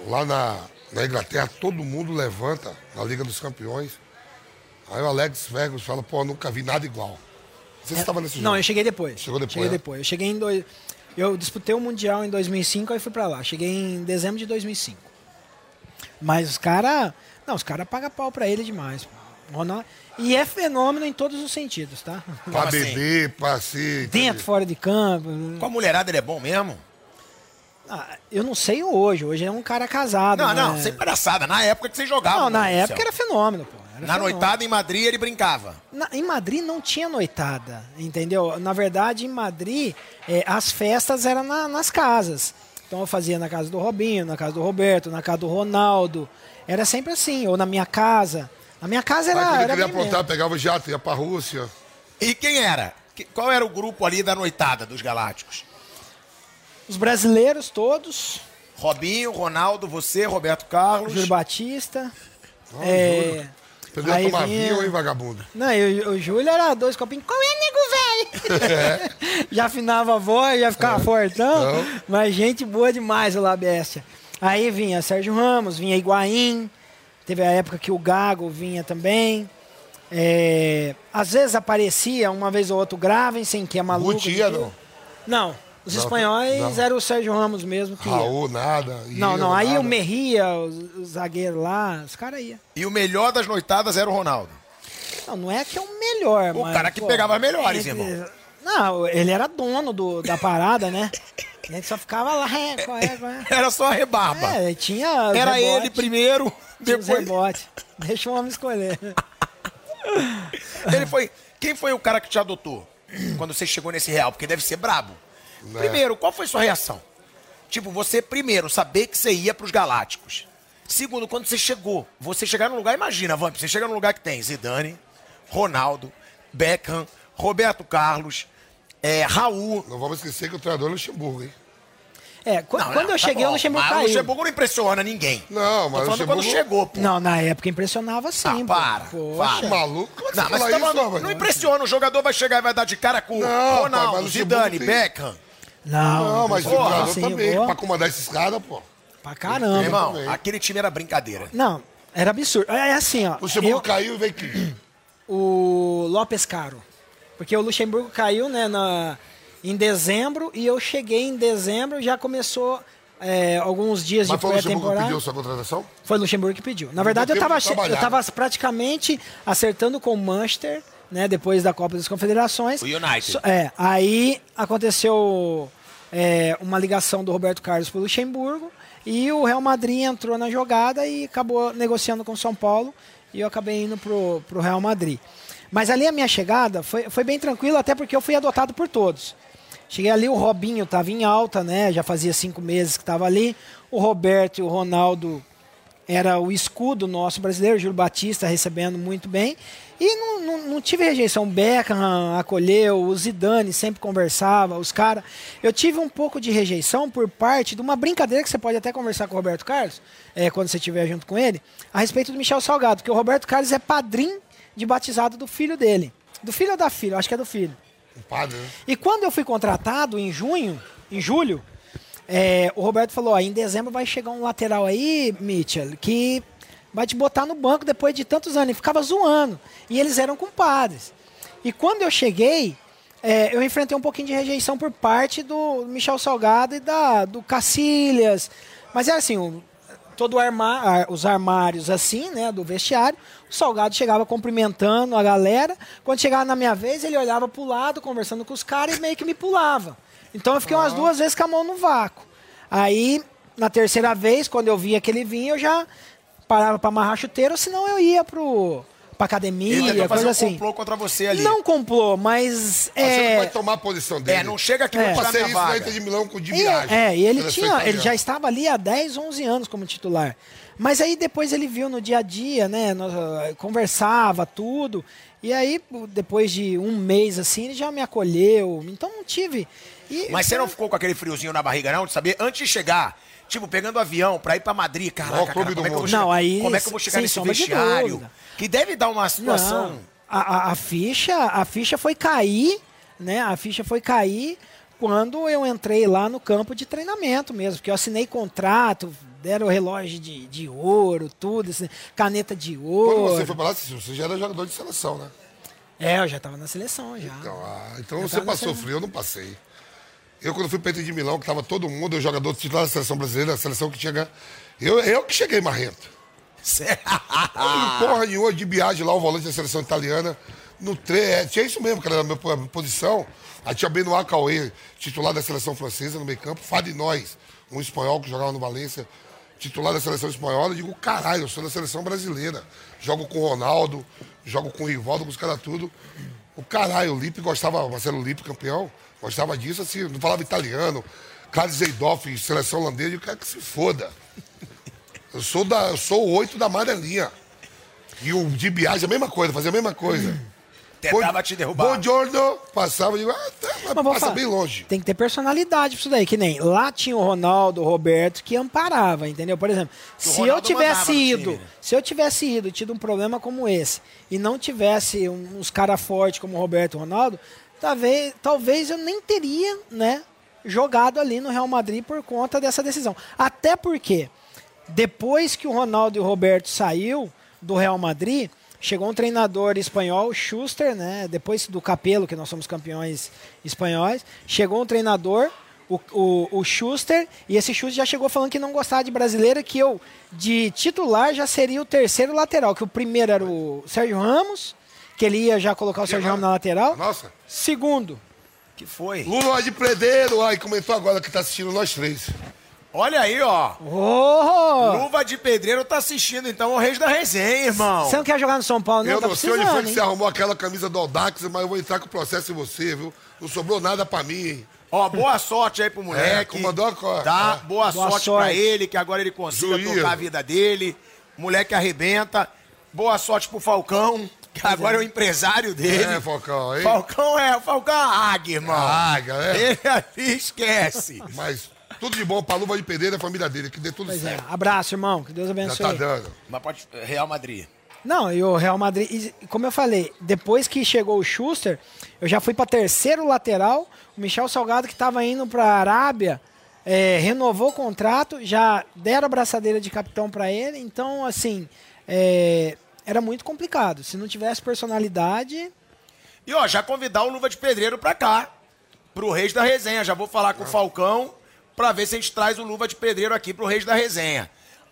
Lá na, na Inglaterra, todo mundo levanta na Liga dos Campeões. Aí o Alex Ferguson fala, pô, nunca vi nada igual. Você estava nesse jogo? Não, eu cheguei depois. Chegou depois, Cheguei né? depois. Eu cheguei em dois. Eu disputei o Mundial em 2005, aí fui pra lá. Cheguei em dezembro de 2005. Mas os caras. Não, os caras pagam pau pra ele demais. pô. Ronaldo- E é fenômeno em todos os sentidos, tá? Pra assim? beber, pra ser... Dentro, fora de campo. Com a mulherada ele é bom mesmo? Ah, eu não sei hoje. Hoje é um cara casado. Não, né? não, sem palhaçada. Na época que você jogava. Não, na época era fenômeno, pô. Era Na fenômeno. noitada em Madrid ele brincava. Na- em Madrid não tinha noitada, entendeu? Na verdade, em Madrid, eh, as festas eram na- nas casas. Então eu fazia na casa do Robinho, na casa do Roberto, na casa do Ronaldo. Era sempre assim, ou na minha casa. Na minha casa Aí era. quando eu era queria bem aprontar, mesmo. pegava o jato, ia pra Rússia. E quem era? Qual era o grupo ali da noitada dos Galácticos? Os brasileiros todos, Robinho, Ronaldo, você, Roberto Carlos. Júlio Batista. Ah, é. Aprendeu a aí tomar vinha- vinho, hein, vagabundo? Não, e o, Júlio era dois copinhos. Qual é, nego velho? já afinava a voz, já ficava fortão. Então. Mas gente boa demais o La Bestia. Aí vinha Sérgio Ramos, vinha Higuaín. Teve a época que o Gago vinha também. É, às vezes aparecia uma vez ou outro Gravensen, que é maluco. Guti ia, de- não? Não, os Não, espanhóis não. era o Sérgio Ramos mesmo que ia. Raul, nada. Não, não, aí nada. o Merria, os, os zagueiros lá, os caras iam. E o melhor das noitadas era o Ronaldo. Não, não é que é o melhor, O mas, cara que pô, pegava melhores, ele- irmão. Não, ele era dono do, da parada, né? A gente só ficava lá, é, qual é, qual é? Era só a rebarba. É, tinha era rebotes, ele primeiro, depois. rebotes. Deixa o homem escolher. Ele foi. Quem foi o cara que te adotou quando você chegou nesse real? Porque deve ser brabo. Né. Primeiro, qual foi sua reação? Tipo, você primeiro saber que você ia pros Galácticos. Segundo, quando você chegou, você chegar num lugar, imagina, Vamp, você chega num lugar que tem Zidane, Ronaldo, Beckham, Roberto Carlos, é, Raul. Não vamos esquecer que o treinador é Luxemburgo, hein? É, qu- Não, quando não, eu tá cheguei, bom, o Luxemburgo mas caiu. O Luxemburgo não impressiona ninguém. Não, mas Tô o falando quando Luxemburgo... chegou, pô. Não, na época impressionava sim. Ah, pô. para, Poxa. para. Maluco? Como é que Não, você mas tá isso, falando- rapaz? não impressiona, o jogador vai chegar e vai dar de cara com Não, pai, Ronaldo, o Luxemburgo Zidane, tem- Beckham. Não, Não, mas o treinador assim, também, boa. pra comandar esses caras, pô. Pra caramba. Irmão, também. aquele time era brincadeira. Não, era absurdo. É assim, ó. O Luxemburgo eu- caiu e veio aqui. o Lopes Caro. Porque o Luxemburgo caiu né, na, em dezembro e eu cheguei em dezembro, já começou é, alguns dias Mas de foi o Luxemburgo que pré-temporada. pediu sua contratação? Foi o Luxemburgo que pediu. Na verdade, eu estava praticamente acertando com o Manchester, né, depois da Copa das Confederações. O United. É, aí aconteceu é, uma ligação do Roberto Carlos para o Luxemburgo e o Real Madrid entrou na jogada e acabou negociando com o São Paulo e eu acabei indo pro, pro Real Madrid. Mas ali a minha chegada foi, foi bem tranquila, até porque eu fui adotado por todos. Cheguei ali, o Robinho estava em alta, né? Já fazia cinco meses que estava ali. O Roberto e o Ronaldo era o escudo nosso brasileiro, Júlio Batista recebendo muito bem. E não, não, não tive rejeição. O Beckham acolheu, o Zidane sempre conversava, os caras. Eu tive um pouco de rejeição por parte de uma brincadeira que você pode até conversar com o Roberto Carlos, é, quando você estiver junto com ele, a respeito do Michel Salgado, porque o Roberto Carlos é padrinho de batizado do filho dele. Do filho ou da filha? Acho que é do filho. O padre, né? E quando eu fui contratado em junho, em julho, é, o Roberto falou: ó, em dezembro vai chegar um lateral aí, Mitchell, que vai te botar no banco depois de tantos anos. E ficava zoando. E eles eram compadres. E quando eu cheguei, é, eu enfrentei um pouquinho de rejeição por parte do Michel Salgado e da, do Cacilhas. Mas é assim, o- todo arma, ar- os armários assim, né, do vestiário, o Salgado chegava cumprimentando a galera. Quando chegava na minha vez, ele olhava pro lado, conversando com os caras e meio que me pulava. Então eu fiquei umas duas vezes com a mão no vácuo. Aí, na terceira vez, quando eu via que ele vinha, eu já parava para amarrar chuteiro, senão eu ia pro pra academia, Ele coisa um assim. complô contra você ali. Não complô, mas Você não é, vai tomar a posição dele. É, não chega aqui É. pra minha isso na. Inter de Milão com o de E, viagem. é, e ele tinha, ele já estava ali há 10, 11 anos como titular. Mas aí depois ele viu no dia a dia, né? nós, ah, conversava tudo. E aí, depois de um mês assim, ele já me acolheu. Então não tive. E- Mas você não ficou com aquele friozinho na barriga, não? De saber, antes de chegar, tipo, pegando avião pra ir pra Madrid, caraca, cara, clube como, do é que eu vou mundo. chegar, Não, aí, como é que eu vou chegar nesse vestiário? Que deve dar uma situação... Não, a, a- a ficha, a ficha foi cair, né? A ficha foi cair quando eu entrei lá no campo de treinamento mesmo, porque eu assinei contrato, deram relógio de, de ouro, tudo, assim, caneta de Quando ouro. você foi pra lá, você já era jogador de seleção, né? É, eu já estava na seleção já. Então, ah, então você passou frio, eu não passei. Eu, quando fui pra Inter de Milão, que tava todo mundo, eu jogador titular da seleção brasileira, a seleção que tinha ganho. Eu, eu que cheguei marrento. Ah. Porra nenhuma de viagem lá, o volante da seleção italiana. No tre... é, tinha isso mesmo, que era a minha posição. Aí tinha Benoit Cauê, titular da seleção francesa no meio campo. Fadi Nós, um espanhol que jogava no Valência. Titular da seleção espanhola, eu digo, caralho, eu sou da seleção brasileira. Jogo com o Ronaldo, jogo com o Rivaldo, com os caras tudo. O caralho, o Lipe gostava, Marcelo Lipe, campeão, gostava disso, assim, não falava italiano. Carlos Zeidoff, seleção holandesa, eu quero que se foda. Eu sou, da, eu sou o oito da amarelinha. E o de Biage, a mesma coisa, fazia a mesma coisa. Tentava te derrubar. Bom giorno, passava e digo, ah, tá, mas Mas vou passa falar, bem longe. Tem que ter personalidade pra isso daí, que nem lá tinha o Ronaldo, o Roberto, que amparava, entendeu? Por exemplo, se eu Ronaldo tivesse no ido, time, né? se eu tivesse ido, tido um problema como esse, e não tivesse um- uns caras fortes como o Roberto e o Ronaldo, talvez, talvez eu nem teria, né, jogado ali no Real Madrid por conta dessa decisão. Até porque, depois que o Ronaldo e o Roberto saiu do Real Madrid, chegou um treinador espanhol, Schuster, né? Depois do Capelo, que nós somos campeões espanhóis, chegou um treinador, o, o, o Schuster, e esse Schuster já chegou falando que não gostava de brasileira, que eu, de titular, já seria o terceiro lateral, que o primeiro era o Sérgio Ramos, que ele ia já colocar o Sérgio Ramos na lateral. Nossa. Segundo, que foi? Lula de Predeiro, ai, comentou agora que tá assistindo nós três. Olha aí, ó. oh, Luva de Pedreiro tá assistindo, então, o Reis da Resenha, irmão. você não quer jogar no São Paulo, não? eu tá não sei onde foi que você arrumou aquela camisa do Audax, mas eu vou entrar com processo em você, viu? Não sobrou nada pra mim, hein? Ó, boa sorte aí pro moleque. É, comandou a Tá? é. Boa, Boa sorte, sorte. pra ele, que agora ele consiga Juízo. tocar a vida dele. Moleque arrebenta. Boa sorte pro Falcão, que agora é o empresário dele. É, Falcão, hein? Falcão é, o Falcão é a águia, irmão. A águia, é. Ele ali esquece. Mas tudo de bom pra Luva de Pedreiro e a família dele, que dê tudo Pois é, certo. abraço, irmão, que Deus Já abençoe. tá dando. Mas pode. Real Madrid. Não, e o Real Madrid, e como eu falei, depois que chegou o Schuster, eu já fui para terceiro lateral. O Michel Salgado, que estava indo para a Arábia, é, renovou o contrato, já deram a braçadeira de capitão para ele. Então, assim, é, era muito complicado. Se não tivesse personalidade. E ó, já convidar o Luva de Pedreiro pra cá, pro Reis da Resenha. Já vou falar com o Falcão pra ver se a gente traz o Luva de Pedreiro aqui pro Reis da Resenha.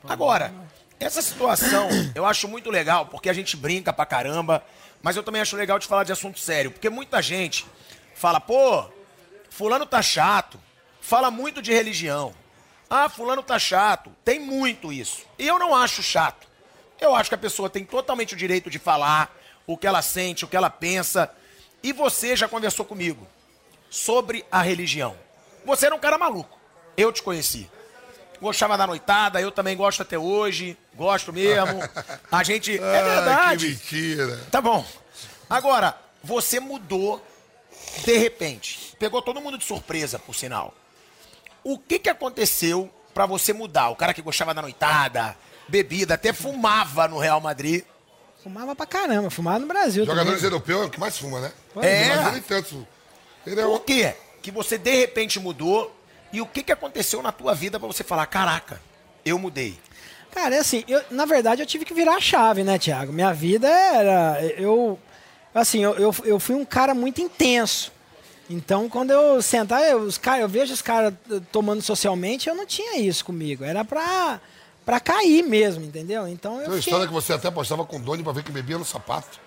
Agora, essa situação eu acho muito legal, porque a gente brinca pra caramba, mas eu também acho legal de falar de assunto sério, porque muita gente fala, pô, fulano tá chato, fala muito de religião. Ah, fulano tá chato. Tem muito isso. E eu não acho chato. Eu acho que a pessoa tem totalmente o direito de falar o que ela sente, o que ela pensa. E você já conversou comigo sobre a religião. Você era um cara maluco. Eu te conheci. Gostava da noitada, eu também gosto até hoje. Gosto mesmo. A gente. É Ah, que verdade. mentira. Tá bom. Agora, você mudou de repente. Pegou todo mundo de surpresa, por sinal. O que que aconteceu pra você mudar? O cara que gostava da noitada, bebida, até fumava no Real Madrid. Fumava pra caramba, fumava no Brasil. Jogadores também. europeus é o que mais fuma, né? É. Mas nem tanto. Ele é Por o... quê? Que você de repente mudou e o que que aconteceu na tua vida pra você falar, caraca, eu mudei. Cara, é assim, eu, na verdade eu tive que virar a chave, né, Thiago? Minha vida era. Eu. Assim, eu, eu, eu fui um cara muito intenso. Então, quando eu sentar, eu, os cara, eu vejo os caras eh, tomando socialmente, eu não tinha isso comigo. Era pra, pra cair mesmo, entendeu? Então eu. Tem uma fiquei- história que você até postava com o Doni pra ver que bebia no sapato.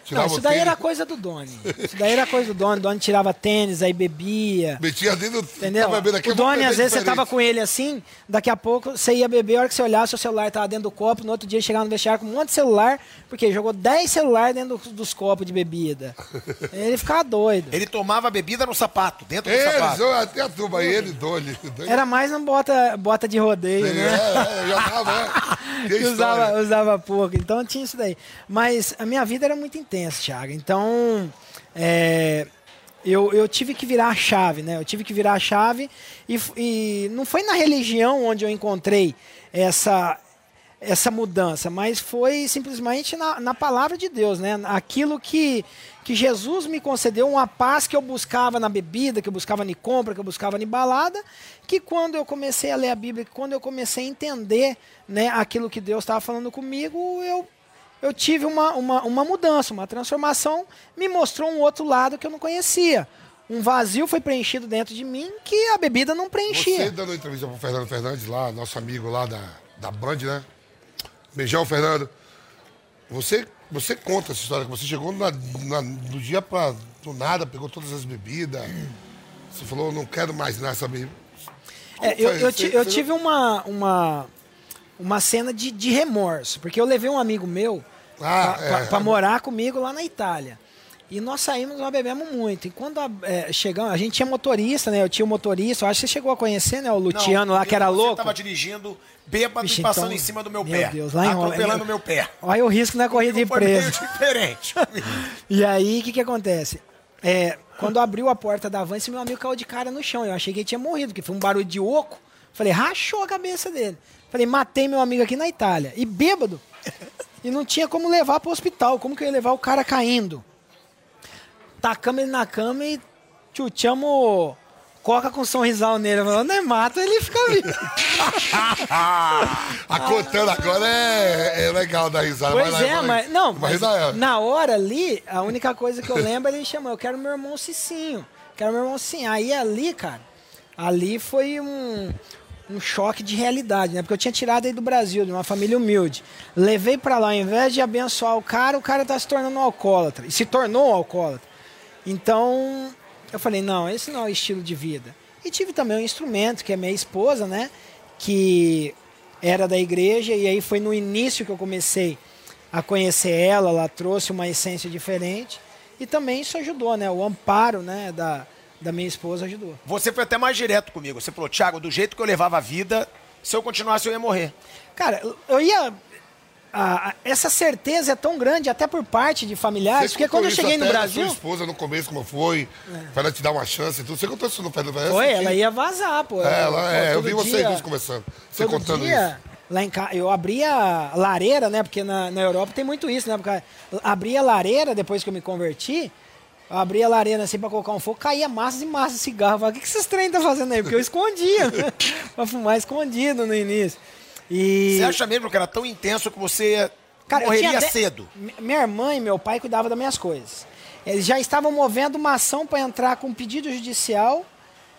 Não, Tirava isso o daí tênis, era coisa do Doni. Isso daí era coisa do Doni. O Doni tirava tênis, aí bebia. Metia dentro, Entendeu? bebendo aqui, o vou Doni, às vezes, você tava com ele assim, daqui a pouco você ia beber, a hora que você olhava, seu celular tava dentro do copo, no outro dia chegava no vestiário com um monte de celular, porque jogou 10 celulares dentro do- dos copos de bebida. Ele ficava doido. Ele tomava bebida no sapato, dentro do Eles, sapato. eu, até a turma, ele, Doni. Era mais na bota, bota de rodeio, É, né? é, já tava, é. que Que usava, usava pouco. Então tinha isso daí. Mas a minha vida era muito intensa, Thiago. Então é, eu, eu tive que virar a chave, né? Eu tive que virar a chave e, e não foi na religião onde eu encontrei essa essa mudança, mas foi simplesmente na, na palavra de Deus, né? Aquilo que, que Jesus me concedeu, uma paz que eu buscava na bebida, que eu buscava em compra, que eu buscava em balada, que quando eu comecei a ler a Bíblia, que quando eu comecei a entender né, aquilo que Deus estava falando comigo, eu, eu tive uma, uma, uma mudança, uma transformação, me mostrou um outro lado que eu não conhecia. Um vazio foi preenchido dentro de mim que a bebida não preenchia. Você dando entrevista pro Fernando Fernandes lá, nosso amigo lá da, da Band, né? Beijão, Fernando. Você, você conta essa história, que você chegou na, na- do dia pra, do nada, pegou todas as bebidas. Você falou, não quero mais nessa bebida. É, eu, eu, eu tive uma, uma, uma cena de, de remorso. Porque eu levei um amigo meu Ah, pra, é. morar comigo lá na Itália. E nós saímos, nós bebemos muito. E quando a, é, chegamos, a gente tinha motorista, né? Eu tinha um motorista, eu acho que você chegou a conhecer, né? O Luciano lá, que era Você louco. tava dirigindo, bêbado Vixe, e passando então, em cima do meu, meu pé. Deus, lá em atropelando o meu pé. Olha o risco na corrida de preso. diferente. E aí, o que, que acontece? É, quando abriu a porta da van, esse meu amigo caiu de cara no chão. Eu achei que ele tinha morrido, porque foi um barulho de oco. Falei, rachou a cabeça dele. Falei, matei meu amigo aqui na Itália. E bêbado. E não tinha como levar para o hospital. Como que eu ia levar o cara caindo? Tacamos ele na cama e chutamos coca com um sorrisal nele. Falando, não é mato, ele fica vivo. A contando agora é, é legal dar risada. Pois é, lá. mas não, Mas é. na hora ali, a única coisa que eu lembro, ele chamou, eu quero meu irmão Cicinho. Quero meu irmão Cicinho. Aí ali, cara, ali foi um, um choque de realidade, né? Porque eu tinha tirado aí do Brasil, de uma família humilde. Levei pra lá, ao invés de abençoar o cara, o cara tá se tornando um alcoólatra. E se tornou um alcoólatra. Então, eu falei, não, esse não é o estilo de vida. E tive também um instrumento, que é minha esposa, né? Que era da igreja, e aí foi no início que eu comecei a conhecer ela, ela trouxe uma essência diferente. E também isso ajudou, né? O amparo né, da, da minha esposa ajudou. Você foi até mais direto comigo. Você falou, Thiago, do jeito que eu levava a vida, se eu continuasse eu ia morrer. Cara, eu- eu ia. a- a- essa certeza é tão grande, até por parte de familiares, porque quando eu cheguei no Brasil. Sua esposa no começo, como foi, pra ela te dar uma chance e tudo. Você contou isso no pé do Foi, ela ia vazar, pô. É, ela, é, eu Todo vi vocês dois conversando. Você todo contando dia, isso. Lá em casa, eu abria a lareira, né? Porque na, na Europa tem muito isso, né? Porque abria a lareira depois que eu me converti. Eu abria a lareira assim pra colocar um fogo, caía massas e massas de cigarro. Eu falava, o que, que esses trem tá fazendo aí? Porque eu escondia, né? pra fumar escondido no início. E. Você acha mesmo que era tão intenso que você Cara, morreria de- cedo? Mi- Minha irmã e meu pai cuidavam das minhas coisas. Eles já estavam movendo uma ação para entrar com um pedido judicial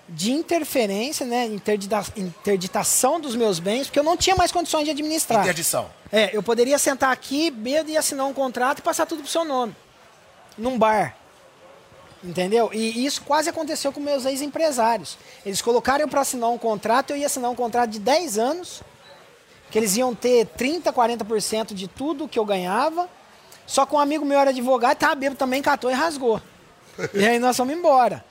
de interferência, né, interdita- interditação dos meus bens, porque eu não tinha mais condições de administrar. Interdição. É, eu poderia sentar aqui, bêbado, e assinar um contrato e passar tudo pro seu nome. Num bar. Entendeu? E isso quase aconteceu com meus ex-empresários. Eles colocaram para assinar um contrato, eu ia assinar um contrato de 10 anos, que eles iam ter 30%, 40% de tudo que eu ganhava. Só que um amigo meu era advogado, tava bêbado também, catou e rasgou. E aí nós fomos embora.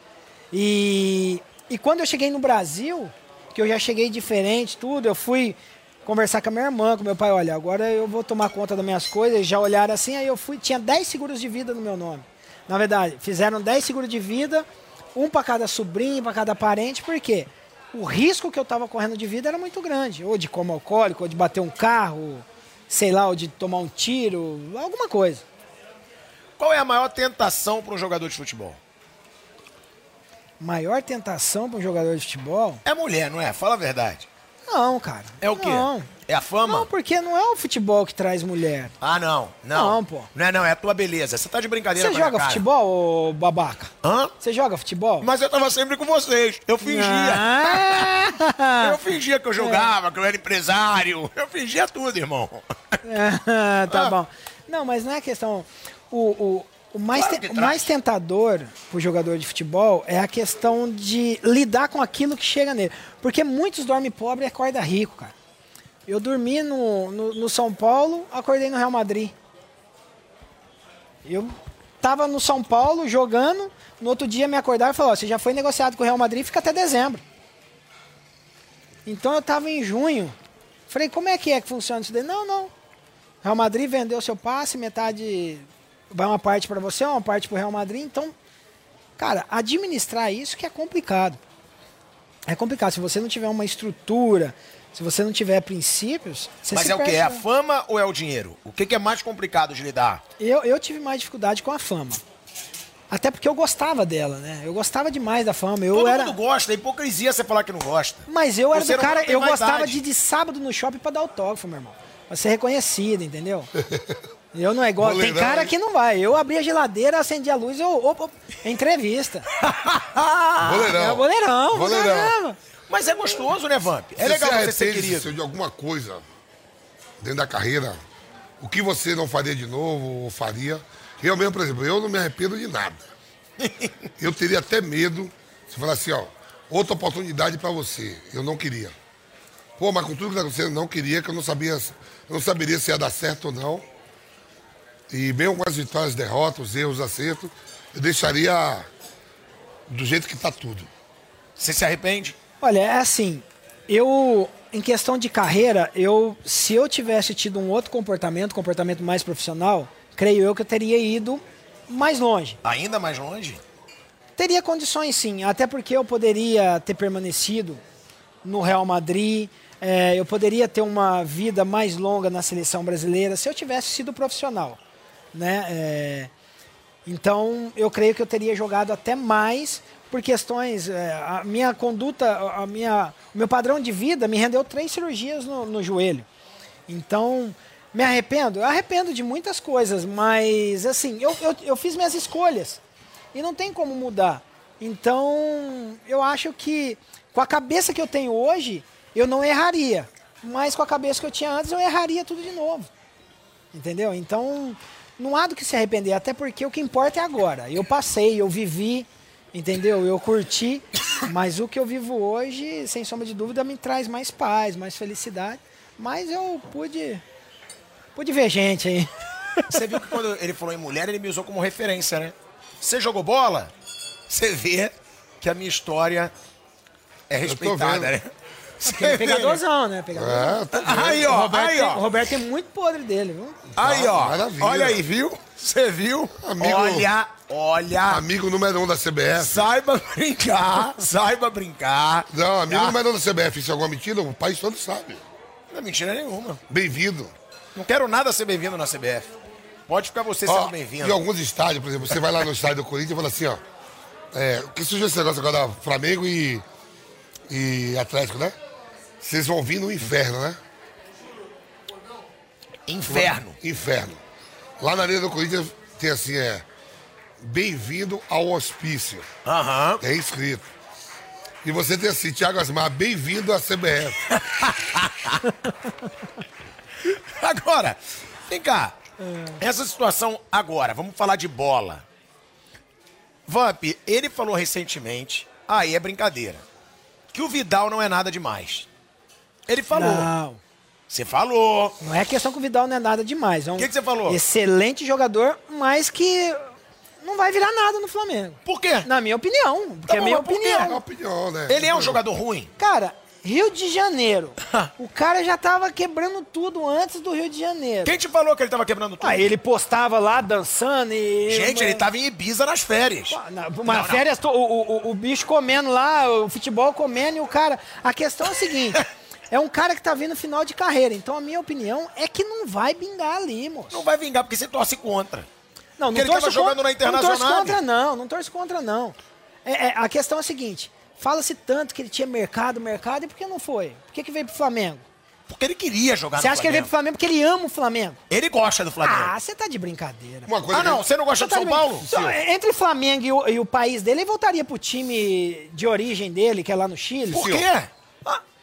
E, e quando eu cheguei no Brasil, que eu já cheguei diferente, tudo, eu fui conversar com a minha irmã, com meu pai, olha, agora eu vou tomar conta das minhas coisas, Eles já olharam assim, aí eu fui, tinha 10 seguros de vida no meu nome. Na verdade, fizeram 10 seguros de vida, um para cada sobrinho, para cada parente, por quê? O risco que eu estava correndo de vida era muito grande, ou de como alcoólico, ou de bater um carro, sei lá, ou de tomar um tiro, alguma coisa. Qual é a maior tentação para um jogador de futebol? Maior tentação para um jogador de futebol? É mulher, não é? Fala a verdade. Não, cara. É o quê? Não. É a fama? Não, porque não é o futebol que traz mulher. Ah, não. Não. Não, pô. Não é, não. É a tua beleza. Você tá de brincadeira Você joga futebol, ô babaca? Hã? Você joga futebol? Mas eu tava sempre com vocês. Eu fingia. Ah, Eu fingia que eu jogava, que eu era empresário. Eu fingia tudo, irmão. tá Ah. bom. Não, mas não é questão. O, o, o mais, Claro te- o mais tentador pro jogador de futebol é a questão de lidar com aquilo que chega nele. Porque muitos dormem pobre e acordam rico, cara. Eu dormi no, no, no São Paulo, acordei no Real Madrid. Eu tava no São Paulo jogando, no outro dia me acordaram e falaram: "Ó, você já foi negociado com o Real Madrid, fica até dezembro. Então eu tava em junho. Falei, como é que é que funciona isso daí? Não, não. Real Madrid vendeu seu passe, metade vai uma parte para você, uma parte para o Real Madrid. Então, cara, administrar isso que é complicado. É complicado. Se você não tiver uma estrutura, se você não tiver princípios, Mas se é o quê? perde, É a fama ou é o dinheiro? O que, que é mais complicado de lidar? Eu, eu tive mais dificuldade com a fama. Até porque eu gostava dela, né? Eu gostava demais da fama. Eu Todo era... mundo gosta. É hipocrisia você falar que não gosta. Mas eu era Você do cara, eu vaidade. gostava de ir de sábado no shopping pra dar autógrafo, meu irmão. Pra ser reconhecido, entendeu? Eu não é igual. Tem cara hein? que não vai. Eu abri a geladeira, acendi a luz, eu. Opa, entrevista. Boleirão. É boleirão, Boleirão. boleirão. Mas é gostoso, né, Vamp? É Você legal se você ser querido. de alguma coisa dentro da carreira, o que você não faria de novo ou faria? Eu mesmo, por exemplo, eu não me arrependo de nada. Eu teria até medo se falar assim, ó, outra oportunidade pra você. Eu não queria. Pô, mas com tudo que tá acontecendo, não queria, que eu não sabia, eu não saberia se ia dar certo ou não. E mesmo com as vitórias, derrotas, os erros, os acertos, eu deixaria do jeito que tá tudo. Você se arrepende? Olha, é assim, eu, em questão de carreira, eu, se eu tivesse tido um outro comportamento, comportamento mais profissional, creio eu que eu teria ido mais longe. Ainda mais longe? Teria condições sim, até porque eu poderia ter permanecido no Real Madrid, é, eu poderia ter uma vida mais longa na seleção brasileira se eu tivesse sido profissional. Né? É, então eu creio que eu teria jogado até mais por questões. É, a minha conduta, a minha, o meu padrão de vida me rendeu três cirurgias no, no joelho. Então, me arrependo? Eu arrependo de muitas coisas, mas assim, eu, eu, eu fiz minhas escolhas e não tem como mudar. Então, eu acho que com a cabeça que eu tenho hoje, eu não erraria. Mas com a cabeça que eu tinha antes, eu erraria tudo de novo. Entendeu? Então, não há do que se arrepender, até porque o que importa é agora. Eu passei, eu vivi, entendeu? Eu curti, mas o que eu vivo hoje, sem sombra de dúvida, me traz mais paz, mais felicidade. Mas eu pude, pude ver gente aí. Você viu que quando ele falou em mulher, ele me usou como referência, né? Você jogou bola? Você vê que a minha história é respeitada, né? Aquele pegadorzão, né? Pegadorzão. É, tá? Aí, O ó, Roberto, aí, tem, o ó. Roberto tem muito podre dele, viu? Aí, ó. Maravilha. Olha aí, viu? Você viu? Amigo- Olha, olha. Amigo número um da CBF. Saiba brincar, saiba brincar. Não, amigo Ah, número um da CBF. Se é alguma mentira, o país todo sabe. Não é mentira nenhuma. Bem-vindo. Não quero nada ser bem-vindo na CBF. Pode ficar você sendo bem-vindo. Em alguns estádios, por exemplo, você vai lá no estádio do Corinthians e fala assim, ó. É, que surgiu esse negócio agora, Flamengo e, e Atlético, né? Vocês vão vir no inferno, né? Inferno. Inferno. Lá na Arena do Corinthians tem assim, é. Bem-vindo ao hospício. Aham. É escrito. E você tem assim, Thiago Asmar, bem-vindo à CBF. Agora, vem cá. Essa situação agora, vamos falar de bola. Vamp, ele falou recentemente, aí é brincadeira, que o Vidal não é nada demais. Ele falou. Não. Você falou. Não é questão que o Vidal não é nada demais. É um Que que você falou? excelente jogador, mas que não vai virar nada no Flamengo. Por quê? Na minha opinião. Porque Tá é bom, minha mas por quê? É uma opinião. né? Ele é um jogador ruim. Cara, Rio de Janeiro. o cara já tava quebrando tudo antes do Rio de Janeiro. Quem te falou que ele tava quebrando tudo? Aí ele postava lá dançando e. Gente, ele tava em Ibiza nas férias. Na, uma férias, to- o, o, o bicho comendo lá, o futebol comendo e o cara. A questão é a seguinte: é um cara que tá vindo final de carreira. Então a minha opinião é que não vai bingar ali, moço. Não vai vingar porque você torce contra. Não, não Porque ele torço tava jogando contra- na Internacional. Não torço contra, não. Não torço contra, não. É, é, a questão é a seguinte: fala-se tanto que ele tinha mercado, mercado, e por que não foi? Por que, que veio pro Flamengo? Porque ele queria jogar Você no acha que ele veio Flamengo. pro Flamengo porque ele ama o Flamengo? Ele gosta do Flamengo. Ah, você tá de brincadeira. Uma coisa Ah, não, você não gosta de Você tá São de Paulo? brincadeira. Só, Entre Flamengo e o, e o país dele, ele voltaria pro time de origem dele, que é lá no Chile. Por quê?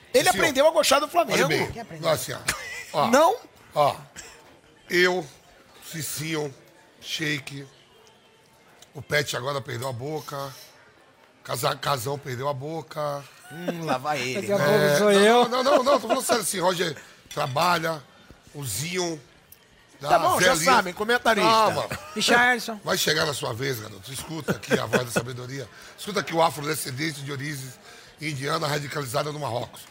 Ah, ele Sim, aprendeu a gostar do Flamengo. bem. Ó, Assim, ó. Ó, Não? Ó, eu, Cicinho, Shake, o Pet agora perdeu a boca, Casa- Casão perdeu a boca. Hum, lá vai ele. Daqui né? pouco sou não, eu. Não, não, não, tô falando sério assim, Roger trabalha, o Zinho. Tá bom, já Zelinho. sabem, comentarista. Calma. Richardson. Vai chegar na sua vez, garoto. Escuta aqui a voz da sabedoria. Escuta aqui o afrodescendente de origens indiana radicalizada no Marrocos.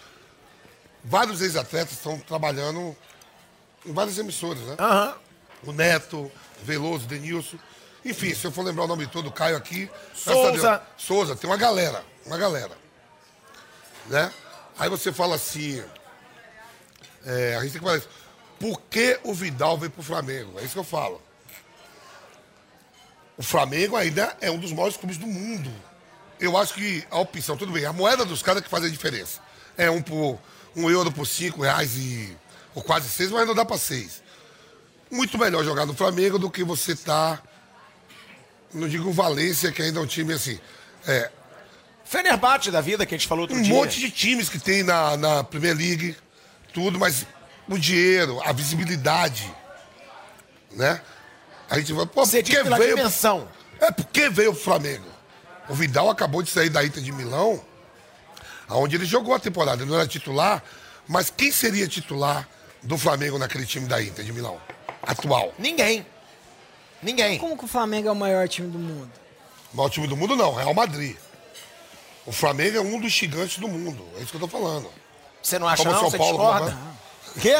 Vários ex-atletas estão trabalhando em várias emissoras, né? Aham. O Neto, Veloso, Denilson. Enfim, se eu for lembrar o nome todo, Caio aqui. Souza. Souza, tem uma galera, uma galera. Né? Aí você fala assim. é, a gente tem que falar isso. Por que o Vidal veio pro Flamengo? É isso que eu falo. O Flamengo ainda é um dos maiores clubes do mundo. Eu acho que a opção, tudo bem, a moeda dos caras que faz a diferença. É um, por, um euro por cinco reais e. ou quase seis, mas não dá pra seis. Muito melhor jogar no Flamengo do que você tá. Não digo Valência, que ainda é um time assim. É, Fenerbahçe da vida que a gente falou outro um dia. monte de times que tem na, na Premier League, tudo, mas o dinheiro, a visibilidade, né? A gente vai, pô, Você por diz que pela veio, dimensão. é porque veio o Flamengo. O Vidal acabou de sair da Inter de Milão, aonde ele jogou a temporada, ele não era titular, Mas quem seria titular do Flamengo naquele time da Inter de Milão? Atual. Ninguém. Ninguém. Como que o Flamengo é o maior time do mundo? O maior time do mundo não, Real Madrid. O Flamengo é um dos gigantes do mundo. É isso que eu tô falando. Você não acha Como não? São Você Paulo, discorda? Quê?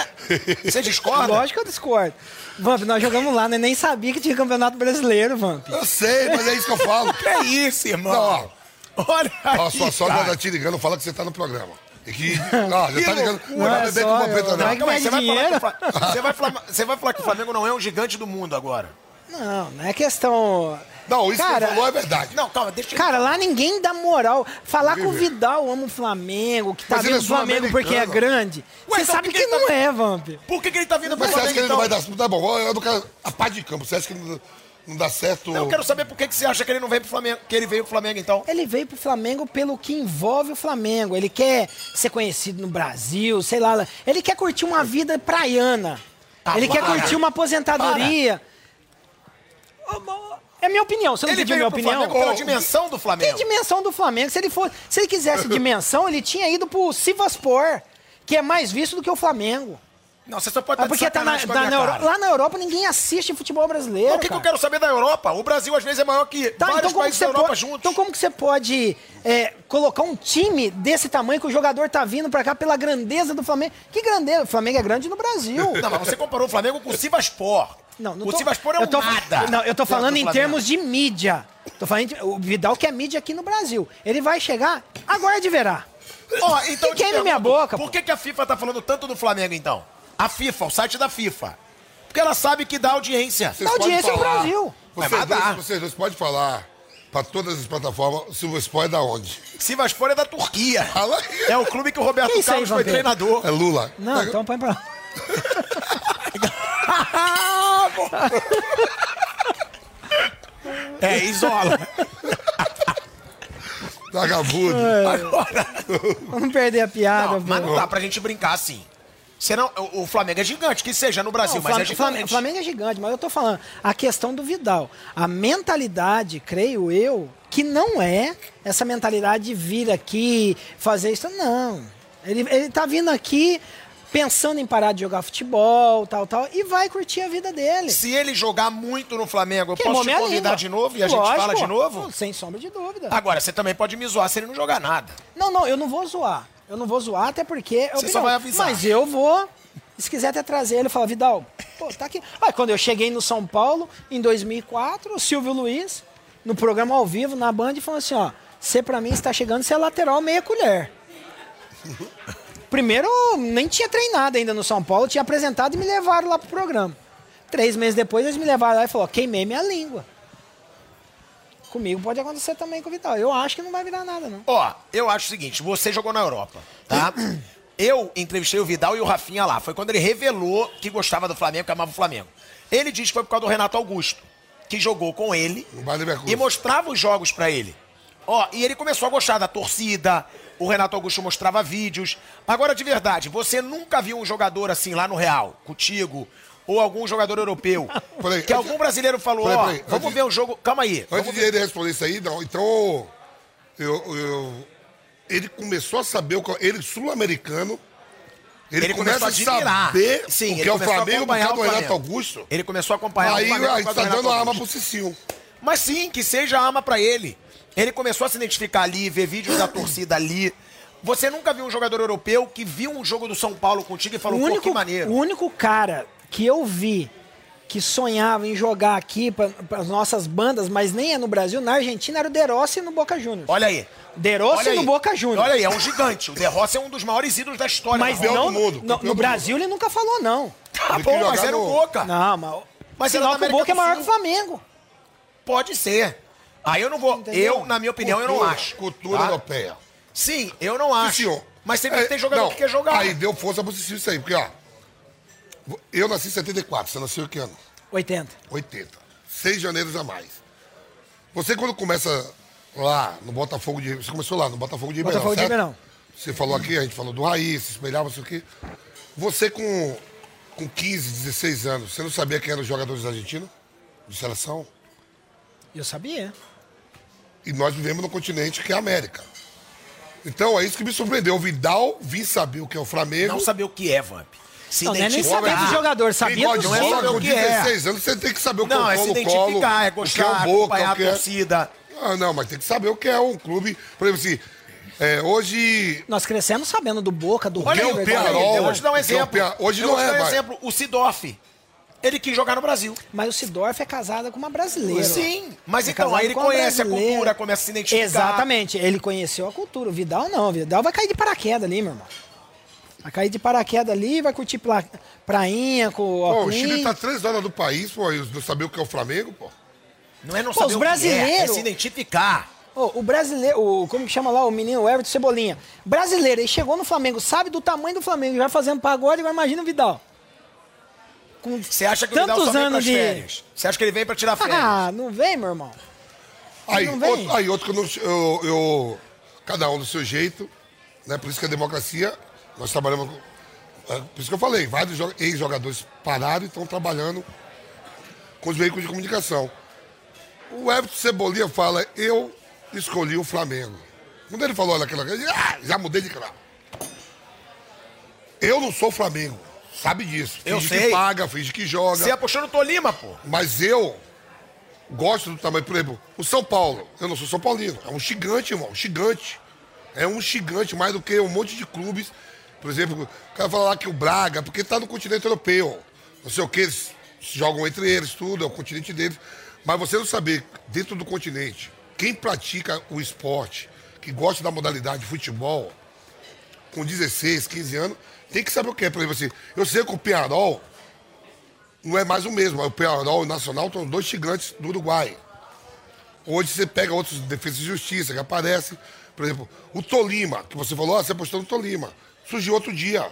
Você discorda? Lógico que eu discordo. Vamp, nós jogamos lá, né? Nem sabia que tinha campeonato brasileiro, Vamp. Eu sei, mas é isso que eu falo. Que é isso, irmão? Não, Olha ó, sua sogra cara. tá te ligando, fala que você tá no programa. E que. Ó, já tá ligando. Não Não, vai é beber só, com o Vampeta, eu- não. aí, você, vai falar que dinheiro. o Fla- você, vai falar, você vai falar que o Flamengo não é um gigante do mundo agora. Não, não é questão. Não, isso Cara, que ele falou é verdade. Não, calma, deixa eu... Cara, lá ninguém dá moral. Falar que o. Vidal ama o Flamengo, que tá Mas ele vendo é o Flamengo porque é sul-americano. grande. Ué, Você então sabe por que, que ele tá não vendo? é, Vamp. Por que, que ele tá vindo pro Mas você acha Flamengo, que ele então? não vai dar. Tá bom, é do cara. A paz de campo. Você acha que não, não dá certo. Eu quero saber por que, que você acha que ele não veio pro Flamengo, que ele veio pro Flamengo, então. Ele veio pro Flamengo pelo que envolve o Flamengo. Ele quer ser conhecido no Brasil, sei lá. Ele quer curtir uma vida praiana. Ah, ele quer para. curtir uma aposentadoria. É minha opinião. Você não Ele pediu veio minha pro opinião? Flamengo pela dimensão do Que Flamengo. dimensão do Flamengo? Se ele, for, se ele quisesse dimensão, ele tinha ido pro Sivaspor, que é mais visto do que o Flamengo. Não, você só pode Ah, estar de porque tá na- na Euro- lá na Europa ninguém assiste futebol brasileiro. O que, que eu quero saber da Europa? O Brasil às vezes é maior que Tá, vários então países da Europa pode, juntos. então como que você pode é, colocar um time desse tamanho que o jogador tá vindo pra cá pela grandeza do Flamengo? Que grandeza? O Flamengo é grande no Brasil. Não, mas você comparou o Flamengo com o Sivaspor. Não, não o tô- Sivaspor é um eu tô, nada. Não, eu tô falando do em termos de mídia. Tô falando de- o Vidal que é mídia aqui no Brasil. Ele vai chegar, aguarde verá. Ó, então Que queima minha boca, Por que, que a FIFA tá falando tanto do Flamengo, então? A FIFA, o site da FIFA. Porque ela sabe que dá audiência. Vocês Dá podem audiência no falar- Brasil. Mas Vocês vai dois, dar. vocês dois podem falar pra todas as plataformas Sport é da onde? Sivaspor é da Turquia. Fala aí. É o clube que o Roberto Que isso aí, Carlos foi treinador. É Lula. Não, então põe pra lá. É, isola. Vagabundo. Vamos perder a piada. Não, mas não dá pra gente brincar assim. Senão, o, Flamengo é gigante, que seja no Brasil, Não, mas é Flam- gigante. Flamengo, Flamengo é gigante, mas eu tô falando a questão do Vidal. A mentalidade, creio eu, que não é essa mentalidade de vir aqui fazer isso. Não. Ele, ele tá vindo aqui pensando em parar de jogar futebol, tal, tal, e vai curtir a vida dele. Se ele jogar muito no Flamengo, eu Queimou posso te convidar língua. de novo e a gente Lógico, fala de novo? Sem sombra de dúvida. Agora, você também pode me zoar se ele não jogar nada. Não, não, eu não vou zoar. Eu não vou zoar, até porque. é Você opinião. só vai avisar. Mas eu vou. Se quiser até trazer ele, falar, Vidal, pô, tá aqui. Olha, quando eu cheguei no São Paulo, em 2004, o Silvio Luiz, no programa ao vivo, na Band, falou assim: ó, você pra mim está chegando, você é lateral meia colher. Primeiro, nem tinha treinado ainda no São Paulo, tinha apresentado e me levaram lá pro programa. Três meses depois, eles me levaram lá e falaram: queimei minha língua. Comigo pode acontecer também com o Vidal. Eu acho que não vai virar nada, não. Ó, eu acho o seguinte, você jogou na Europa, tá? Eu entrevistei o Vidal e o Rafinha lá. Foi quando ele revelou que gostava do Flamengo, que amava o Flamengo. Ele disse que foi por causa do Renato Augusto, que jogou com ele e mostrava os jogos pra ele. Ó, e ele começou a gostar da torcida, o Renato Augusto mostrava vídeos. Agora, de verdade, você nunca viu um jogador assim lá no Real, contigo, ou algum jogador europeu, Peraí, que algum brasileiro falou, ó, vamos antes- ver um jogo... Calma aí. Antes vamos de ele responder isso aí, não. Então, eu, eu- ele começou a saber, o que- ele sul-americano, ele, Ele começa começou a admirar. saber Sim, o que é o Flamengo por acompanhar causa do o Renato Flamengo. Augusto. Ele começou a acompanhar o Aí Flamengo a por gente causa tá do Renato dando a arma pro Cicinho. Mas sim, que seja arma pra ele. Ele começou a se identificar ali, ver vídeos da torcida ali. Você nunca viu um jogador europeu que viu um jogo do São Paulo contigo e falou, o pô, único, que maneiro. O único cara que eu vi que sonhava em jogar aqui para as nossas bandas, mas nem é no Brasil, na Argentina era o De Rossi no Boca Juniors. Olha aí. De Rossi no Boca Juniors. Olha aí, é um gigante. O De Rossi é um dos maiores ídolos da história. Mas não, do mundo, no, no do Brasil ele nunca falou não. Tá Ele bom, mas era o no- Boca. Não, mas, Mas sinal que o Boca é maior que o Flamengo. Pode ser. Aí eu não vou. Entendeu? Eu, na minha opinião, eu não Cultura- acho. Cultura tá? europeia. Sim, eu não acho. Cicinho, Mas sempre é, tem jogador não, que quer jogar. Aí deu força pro Cicinho isso aí, porque, ó, eu nasci em 74, você nasceu em que ano? 80. 80. Seis janeiros a mais. Você quando começa lá no Botafogo de Você começou lá no Botafogo de Ribeirão, Botafogo de? Ribeirão. Você falou aqui, a gente falou do Raiz, se espelhava, isso aqui. Você com, com 15, 16 anos, você não sabia quem eram os jogadores argentinos? De seleção? Eu sabia. E nós vivemos no continente que é a América. Então é isso que me surpreendeu. O Vidal vir saber o que é o Flamengo. Não saber o que é, Vamp. Se Não, não é nem identificar. saber de jogador, sabia do de não é com o que é. 16 anos, você tem que saber o que Não, é é o se Colo-Colo, identificar, é o que é gostar, o Boca, acompanhar a é... torcida. Ah, não, mas tem que saber o que é um clube. Por exemplo, assim, é, hoje Nós crescemos sabendo do Boca, do Olha aí, River, o do- Penharol, eu vou te dar um é exemplo. Hoje não é um mais. exemplo. O Sidorf. Ele quis jogar no Brasil. Mas o Sidorf é casado com uma brasileira. Sim, mas É então, aí ele conhece a cultura, começa a se identificar. Exatamente, ele conheceu a cultura. O Vidal não, o Vidal vai cair de paraquedas ali, meu irmão. Vai cair de paraquedas ali, vai curtir pla- prainha com o Pô, o. Chile tá três horas do país, pô, e não saber o que é o Flamengo, pô. Não é não Pô, saber os o que é, é brasileiros- se identificar. Ô, o brasileiro, o, como que chama lá, o menino o Everton Cebolinha. Brasileiro, ele chegou no Flamengo, sabe do tamanho do Flamengo, já fazendo pagode, agora imagina o Vidal. Com Você acha que o Vidal tantos só vem anos pras de... férias? Você acha que ele vem pra tirar férias? Ah, não vem, meu irmão. Aí, Não vem. outro, aí outro que eu, não, eu, eu- Cada um do seu jeito, né? Por isso que a democracia, nós trabalhamos. com- é, por isso que eu falei, vários jo- ex-jogadores pararam e estão trabalhando com os veículos de comunicação. O Everton Cebolinha fala, eu escolhi o Flamengo. Quando ele falou aquela coisa, ah, já mudei de canal. Eu não sou Flamengo, sabe disso. Eu Finge sei. que paga, finge que joga. Você apostou no Tolima, pô. Mas eu gosto do tamanho, por exemplo, o São Paulo. Eu não sou São Paulino. É um gigante, irmão. Gigante. É um gigante mais do que um monte de clubes. Por exemplo, o cara fala lá que o Braga, porque tá no continente europeu. Não sei o que, eles jogam entre eles, tudo, é o continente deles. Mas você não saber, dentro do continente, quem pratica o esporte, que gosta da modalidade de futebol, com 16, 15 anos, tem que saber o que é. Por exemplo, assim, eu sei que o Penharol não é mais o mesmo. O Penharol e o Nacional são dois gigantes do Uruguai. Hoje você pega outros defesas de justiça que aparecem. Por exemplo, o Tolima, que você falou, ah, você apostou no Tolima. Surgiu outro dia.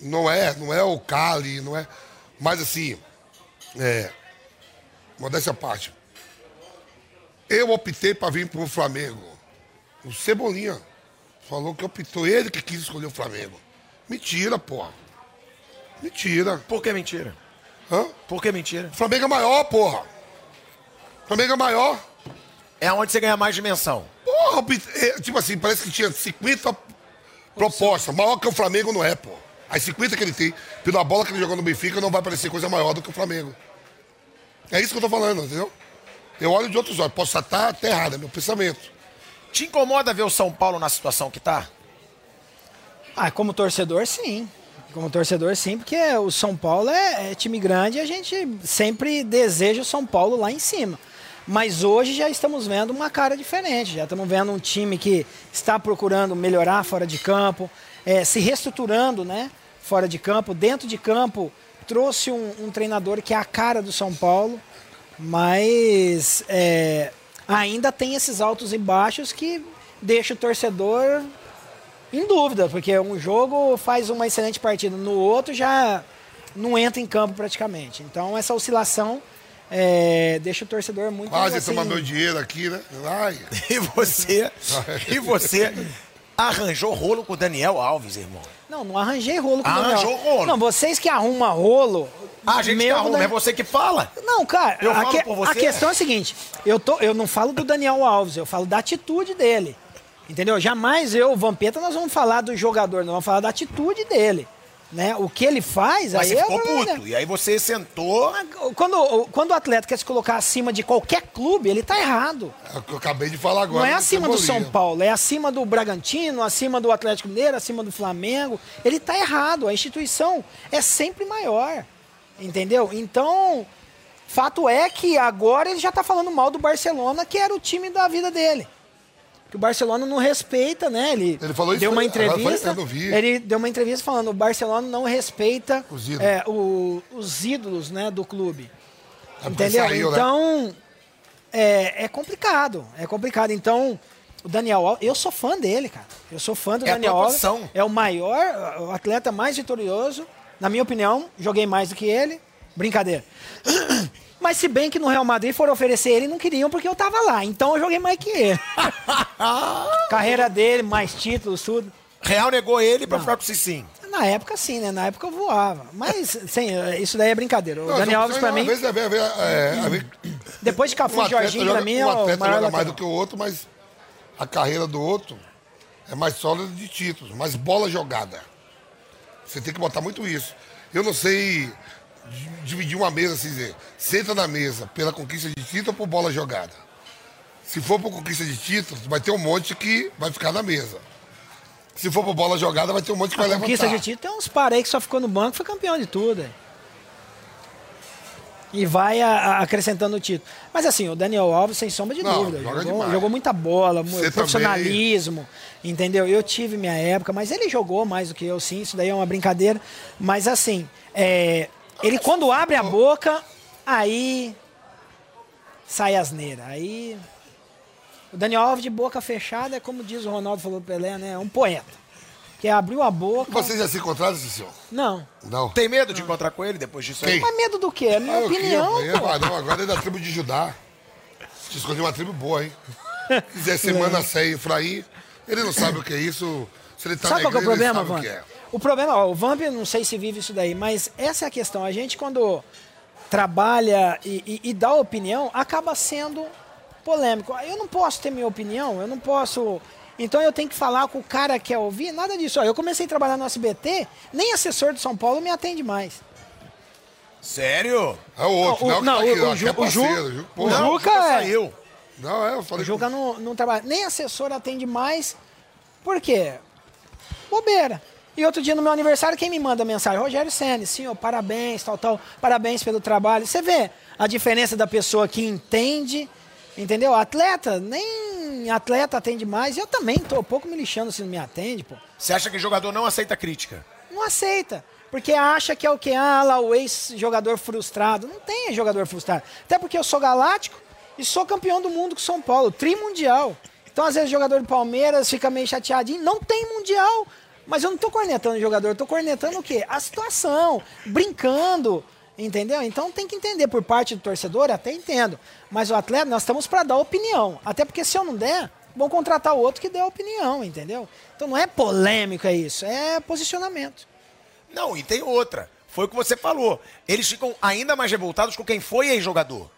Não é, não é o Cali, não é. Mas assim, é. Modéstia à parte. Eu optei para vir para o Flamengo. O Cebolinha falou que optou, ele que quis escolher o Flamengo. Mentira, porra. Mentira. Por que mentira? Hã? Por que mentira? O Flamengo é maior, porra. O Flamengo é maior. É onde você ganha mais dimensão. Porra, é, tipo assim, parece que tinha 50 propostas. Maior que o Flamengo não é, pô. As 50 que ele tem, pela bola que ele jogou no Benfica, não vai parecer coisa maior do que o Flamengo. É isso que eu tô falando, entendeu? Eu olho de outros olhos. Posso estar até errado, é meu pensamento. Te incomoda ver o São Paulo na situação que tá? Ah, como torcedor, sim. Como torcedor, sim, porque o São Paulo é, é time grande e a gente sempre deseja o São Paulo lá em cima. Mas hoje já estamos vendo uma cara diferente. Já estamos vendo um time que está procurando melhorar fora de campo, eh, se reestruturando né, fora de campo. Dentro de campo, trouxe um, um treinador que é a cara do São Paulo, mas eh, ainda tem esses altos e baixos que deixa o torcedor em dúvida, porque um jogo faz uma excelente partida, no outro já não entra em campo praticamente. Então essa oscilação é, deixa o torcedor muito Quase assim, tomar meu dinheiro aqui, né? Ai. E você, e você arranjou rolo com o Daniel Alves, irmão. Não, não arranjei rolo com o Arranjou Daniel. rolo. Não, vocês que arrumam rolo. Ah, a gente que arruma, Dan- é você que fala. Não, cara, Eu a, falo que- por você. a questão é a seguinte: eu, tô, eu não falo do Daniel Alves, eu falo da atitude dele. Entendeu? Jamais eu, Vampeta, nós vamos falar do jogador, nós vamos falar da atitude dele. Né? O que ele faz, Mas aí você é ficou problema. puto. E aí você sentou. Quando, quando o atleta quer se colocar acima de qualquer clube, ele tá errado. É o que eu acabei de falar agora. Não é acima do São. Paulo, é acima do Bragantino, acima do Atlético Mineiro, acima do Flamengo. Ele tá errado. A instituição é sempre maior. Entendeu? Então, fato é que agora ele já tá falando mal do Barcelona, que era o time da vida dele. Que o Barcelona não respeita, né? Ele, Ele falou isso, deu uma entrevista. vi. Ele deu uma entrevista falando o Barcelona não respeita Os ídolos. é, o- os ídolos né, do clube. É Entendeu? saiu, né? então, é, é complicado. É complicado. Então, o Daniel Alves, eu sou fã dele, cara. Eu sou fã do É Daniel Alves. É o maior, o atleta mais vitorioso. Na minha opinião, joguei mais do que ele. Brincadeira. Mas se bem que no Real Madrid foram oferecer ele, não queriam porque eu tava lá. Então eu joguei mais que ele. Carreira dele, mais títulos, tudo. Real negou ele pra ficar com o Cicinho. Na época, sim, né? Na época eu voava. Mas, sim, isso daí é brincadeira. O Não, Daniel só- Alves, pra mim, vezes é, é, é, é, é, depois de Cafu um e Jorginho, joga- pra mim, é um o atleta maior joga mais do que o outro, mas a carreira do outro é mais sólida de títulos, mas bola jogada. Você tem que botar muito isso. Eu não sei dividir uma mesa assim, dizer, senta na mesa pela conquista de título ou por bola jogada. Se for por conquista de títulos, vai ter um monte que vai ficar na mesa. Se for por bola jogada, vai ter um monte que vai levantar. Conquista de título, tem uns parei que só ficou no banco foi campeão de tudo. E vai a- a- acrescentando o título. Mas assim, o Daniel Alves, sem sombra de Não, dúvida, joga jogou, jogou muita bola, Você profissionalismo, entendeu? Eu tive minha época, mas ele jogou mais do que eu, sim, isso daí é uma brincadeira. Mas assim, é, ele quando abre a boca, aí sai asneira. Aí o Daniel Alves de boca fechada é como diz o Ronaldo falou do Pelé, né? É um poeta. Que abriu a boca. Vocês já se encontraram, Cicil? Não. Não. Tem medo de encontrar com ele depois disso aí? Quem? Mas medo do quê? É a minha Ah, eu opinião, queria- eu ia- não, agora é da tribo de Judá. Te escolhi uma tribo boa, hein? Se quiser semana sem Efraim, ele não sabe o que é isso. Se ele tá Sabe na qual que é o igreja, problema, ele sabe o que é. O problema, ó, o Vamp, eu não sei se vive isso daí, mas essa é a questão. A gente, quando trabalha e, e- e dá opinião, acaba sendo polêmico. Eu não posso ter minha opinião, eu não posso. Então eu tenho que falar com o cara que quer ouvir, nada disso. Ó, eu comecei a trabalhar no SBT, nem assessor de São Paulo me atende mais. Sério? É o outro, O- não, não, tá o- ó, o é Ju- o Ju- o não, Juca é- saiu. Não, é, eu O falei Juca não, não trabalha. Nem assessor atende mais. Por quê? Bobeira. E outro dia no meu aniversário, quem me manda mensagem? Rogério Senna, senhor, parabéns, tal, tal, parabéns pelo trabalho. Você vê a diferença da pessoa que entende, entendeu? Atleta, nem atleta atende mais. Eu também tô um pouco me lixando se não me atende, pô. Você acha que jogador não aceita crítica? Não aceita. Porque acha que é o que? Ah, lá o ex-jogador frustrado. Não tem jogador frustrado. Até porque eu sou galáctico e sou campeão do mundo com São Paulo, trimundial. Então, às vezes, o jogador do Palmeiras fica meio chateadinho. Não tem mundial. Mas eu não tô cornetando o jogador, eu tô cornetando o quê? A situação, brincando, entendeu? Então tem que entender por parte do torcedor, até entendo. Mas o atleta, nós estamos para dar opinião. Até porque se eu não der, vão contratar o outro que dê a opinião, entendeu? Então não é polêmico, é isso, é posicionamento. Não, e tem outra. Foi o que você falou. Eles ficam ainda mais revoltados com quem foi ex-jogador.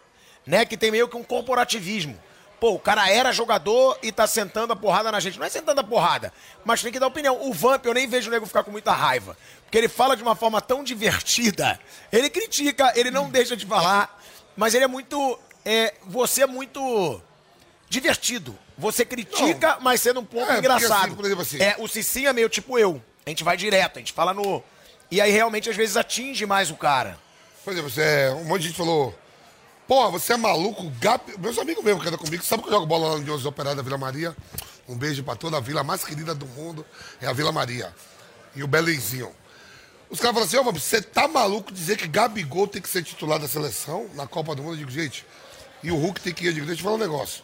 Né? Que tem meio que um corporativismo. Pô, o cara era jogador e tá sentando a porrada na gente. Não é sentando a porrada, mas tem que dar opinião. O Vamp, eu nem vejo o nego ficar com muita raiva. Porque ele fala de uma forma tão divertida. Ele critica, ele não deixa de falar. Mas ele é muito. É, você é muito divertido. Você critica, mas sendo um pouco É, engraçado. assim, exemplo, assim- É, o Cicinho é meio tipo eu. A gente vai direto, a gente fala no. E aí realmente às vezes atinge mais o cara. Por exemplo, você, um monte de gente falou, porra, você é maluco, Gabi... Meus amigos mesmo que andam comigo, sabe que eu jogo bola lá no Deus Operário da Vila Maria? Um beijo pra toda a vila mais querida do mundo, é a Vila Maria. E o Belenzinho. Os caras falam assim, ó, você tá maluco dizer que Gabigol tem que ser titular da seleção na Copa do Mundo? Eu digo, gente, e o Hulk tem que ir, eu digo, deixa eu falar um negócio.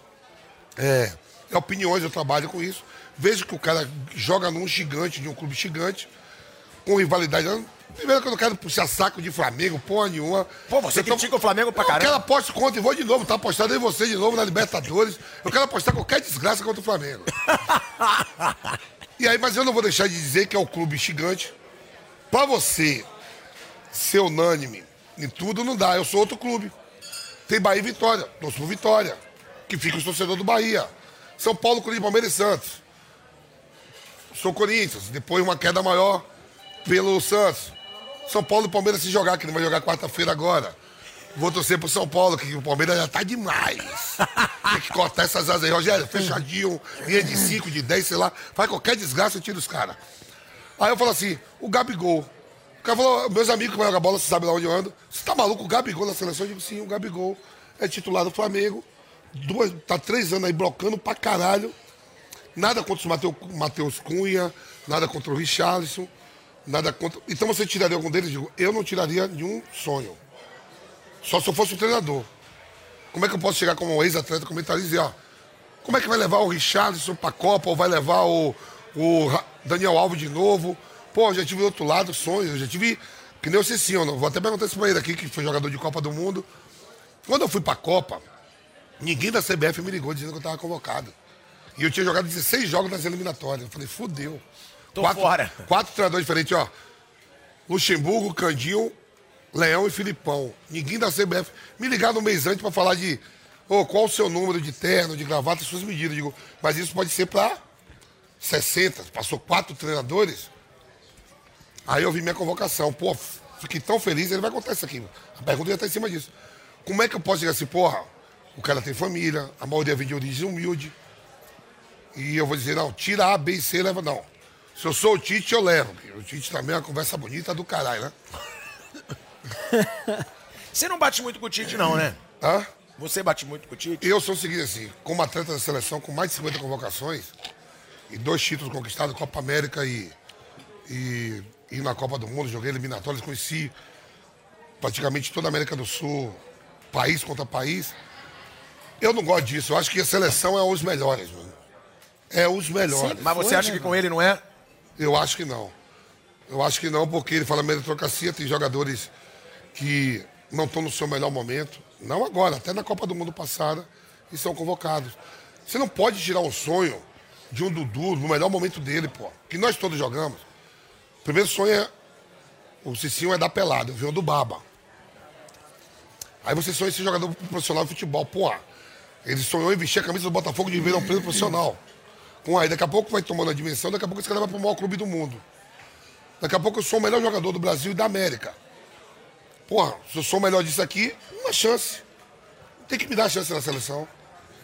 É, é opiniões, eu trabalho com isso. Vejo que o cara joga num gigante, de um clube gigante, com rivalidade. Eu- Primeiro que eu não quero puxar saco de Flamengo, porra nenhuma. Pô, você Eu tô- critica o Flamengo pra Eu caramba. quero apostar contra e vou de novo, tá apostado em você de novo na Libertadores. Eu quero apostar qualquer desgraça contra o Flamengo. e aí, mas eu não vou deixar de dizer que é o clube gigante. Pra você ser unânime em tudo, não dá. Eu sou outro clube. Tem Bahia e Vitória. Torço por Vitória. Que fica os torcedores do Bahia. São Paulo, Corinthians, Palmeiras e Santos. Sou Corinthians. Depois uma queda maior pelo Santos. São Paulo e Palmeiras se jogar, que não vai jogar quarta-feira agora. Vou torcer pro São Paulo, que o Palmeiras já tá demais. Tem que cortar essas asas aí. Rogério, fechadinho, linha de 5, de 10, sei lá. Faz qualquer desgraça e tira os caras. Aí eu falo assim, o Gabigol. O cara falou, meus amigos que jogam bola, você sabe lá onde eu ando. Você tá maluco, o Gabigol na seleção? Eu digo, sim, o Gabigol é titular do Flamengo. Duas, tá três anos aí blocando pra caralho. Nada contra o Matheus Cunha, nada contra o Richarlison, nada contra. Então você tiraria algum deles? Digo, eu não tiraria nenhum sonho. Só se eu fosse o treinador. Como é que eu posso chegar como um ex-atleta comentarista e dizer, ó, como é que vai levar o Richarlison pra Copa ou vai levar o, o Daniel Alves de novo? Pô, eu já tive do outro lado sonhos, eu já tive. Que nem o não vou até perguntar pra ele aqui, que foi jogador de Copa do Mundo. Quando eu fui pra Copa, ninguém da CBF me ligou dizendo que eu tava convocado. E eu tinha jogado 16 jogos nas eliminatórias. Eu falei, fudeu. Tô quatro, fora. Quatro treinadores diferentes, ó. Luxemburgo, Candinho, Leão e Filipão. Ninguém da CBF me ligaram um mês antes pra falar de ô, qual o seu número de terno, de gravata, suas medidas. Eu digo, mas isso pode ser pra 60, passou quatro treinadores. Aí eu vi minha convocação. Pô, fiquei tão feliz, ele vai contar isso aqui. A pergunta já está em cima disso. Como é que eu posso dizer assim, porra, o cara tem família, a maioria vem de origem humilde. E eu vou dizer, não, tira A, B e C, leva não. Se eu sou o Tite, eu levo. O Tite também é uma conversa bonita do caralho, né? Você não bate muito com o Tite, não, né? Hã? Você bate muito com o Tite? Eu sou o seguinte, assim, como atleta da seleção com mais de 50 convocações e dois títulos conquistados, Copa América e, e, e na Copa do Mundo, joguei eliminatórias, conheci praticamente toda a América do Sul, país contra país. Eu não gosto disso, eu acho que a seleção é os melhores, mano. É os melhores. Mas você Foi, acha né, que com ele não é? Eu acho que não. Eu acho que não, porque ele fala meritocracia, tem jogadores que não estão no seu melhor momento. Não agora, até na Copa do Mundo passada, e são convocados. Você não pode tirar um sonho de um Dudu no melhor momento dele, pô. Que nós todos jogamos. O primeiro sonho é. O Cicinho é da pelada, venho do Baba. Aí você sonha em ser jogador profissional de futebol. Pô, ele sonhou em vestir a camisa do Botafogo de Ribeirão Preto profissional. Com aí, daqui a pouco vai tomando a dimensão, daqui a pouco esse cara vai pro maior clube do mundo. Daqui a pouco eu sou o melhor jogador do Brasil e da América. Porra, se eu sou o melhor disso aqui, uma chance. Tem que me dar chance na seleção.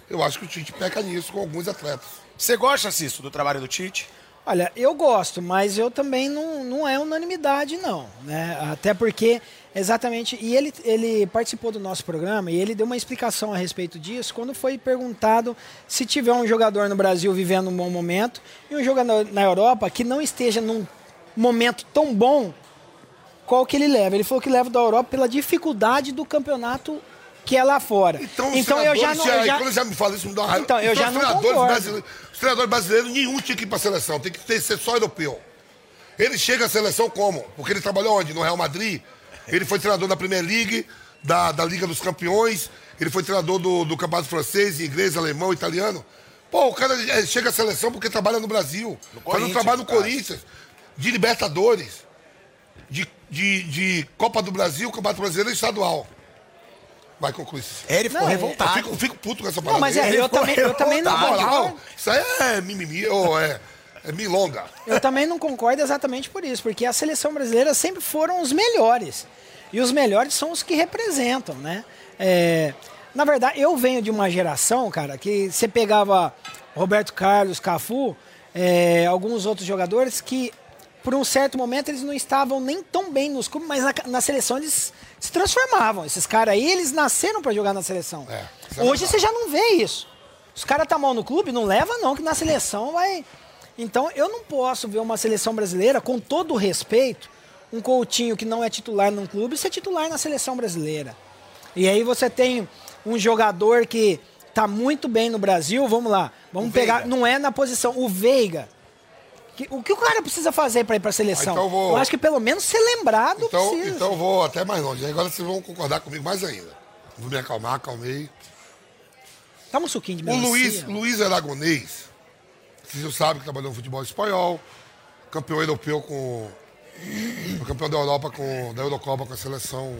Eu acho que o Tite peca nisso com alguns atletas. Você gosta, Cício, do trabalho do Tite? Olha, eu gosto, mas eu também não, não é unanimidade, não. Né? Até porque, exatamente, e ele, ele participou do nosso programa e ele deu uma explicação a respeito disso quando foi perguntado se tiver um jogador no Brasil vivendo um bom momento e um jogador na Europa que não esteja num momento tão bom, qual que ele leva? Ele falou que leva da Europa pela dificuldade do campeonato que é lá fora. Então, os então eu já treinadores, não. Eu já, quando já me fala isso, me dá uma raiva. Então, eu já os não concordo. brasileiros, Os treinadores brasileiros, nenhum tinha que ir pra seleção, tem que ter, ser só europeu. Ele chega à seleção como? Porque ele trabalhou onde? No Real Madrid? Ele foi treinador da Premier League, da, da Liga dos Campeões, ele foi treinador do, do Campeonato Francês, inglês, alemão, italiano. Pô, o cara eh, chega à seleção porque trabalha no Brasil. faz um trabalho no caso. Corinthians, de Libertadores, de, de, de Copa do Brasil, Campeonato Brasileiro e Estadual. Vai concluir isso. É, ele ficou Não, é- Eu revoltado. fico, fico puto com essa parada. não, mas é, eu também, eu também não moral, concordo. isso aí é mimimi, ou é, é milonga. Eu também não concordo exatamente por isso, porque a seleção brasileira sempre foram os melhores. E os melhores são os que representam, né? É, na verdade, eu venho de uma geração, cara, que você pegava Roberto Carlos, Cafu, é, alguns outros jogadores que, por um certo momento, eles não estavam nem tão bem nos clubes, mas na, na seleção eles se transformavam. Esses caras aí, eles nasceram para jogar na seleção. É, é Hoje você já não vê isso. Os caras tá mal no clube, não leva não, que na seleção vai. Então eu não posso ver uma seleção brasileira, com todo o respeito, um Coutinho que não é titular num clube ser titular na seleção brasileira. E aí você tem um jogador que tá muito bem no Brasil, vamos lá, vamos O pegar, Veiga. não é na posição, o Veiga. Que- o que o cara precisa fazer para ir para a seleção? Ah, então eu vou- eu acho que pelo menos ser lembrado Então, precisa. então eu vou até mais longe. Agora vocês vão concordar comigo mais ainda. Vou me acalmar, acalmei. Toma um suquinho de O melancia. Luiz, Luiz Aragonês, vocês sabem que trabalhou no futebol espanhol, campeão europeu com. campeão da Europa com. da Eurocopa com a seleção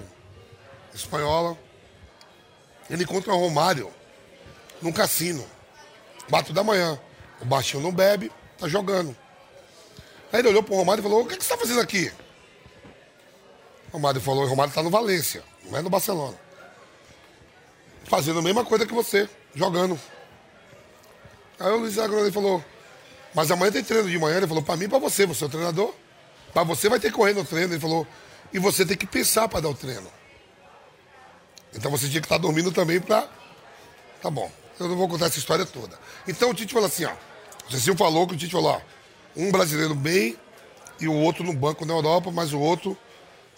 espanhola. Ele encontra o Romário num cassino. Quatro da manhã. O baixinho não bebe, tá jogando. Aí ele olhou pro Romário e falou, o que, que você tá fazendo aqui? O Romário falou, o Romário tá no Valência, não é no Barcelona. Fazendo a mesma coisa que você, jogando. Aí o Luiz Aragonês falou, mas amanhã tem treino de manhã. Ele falou, pra mim e pra você, você é o treinador. Pra você vai ter que correr no treino. Ele falou, e você tem que pensar pra dar o treino. Então você tinha que estar dormindo também pra. Tá bom. Eu não vou contar essa história toda. Então o Tite falou assim, ó. O Cecil falou que o Tite falou, ó. Um brasileiro bem e o outro no banco na Europa, mas o outro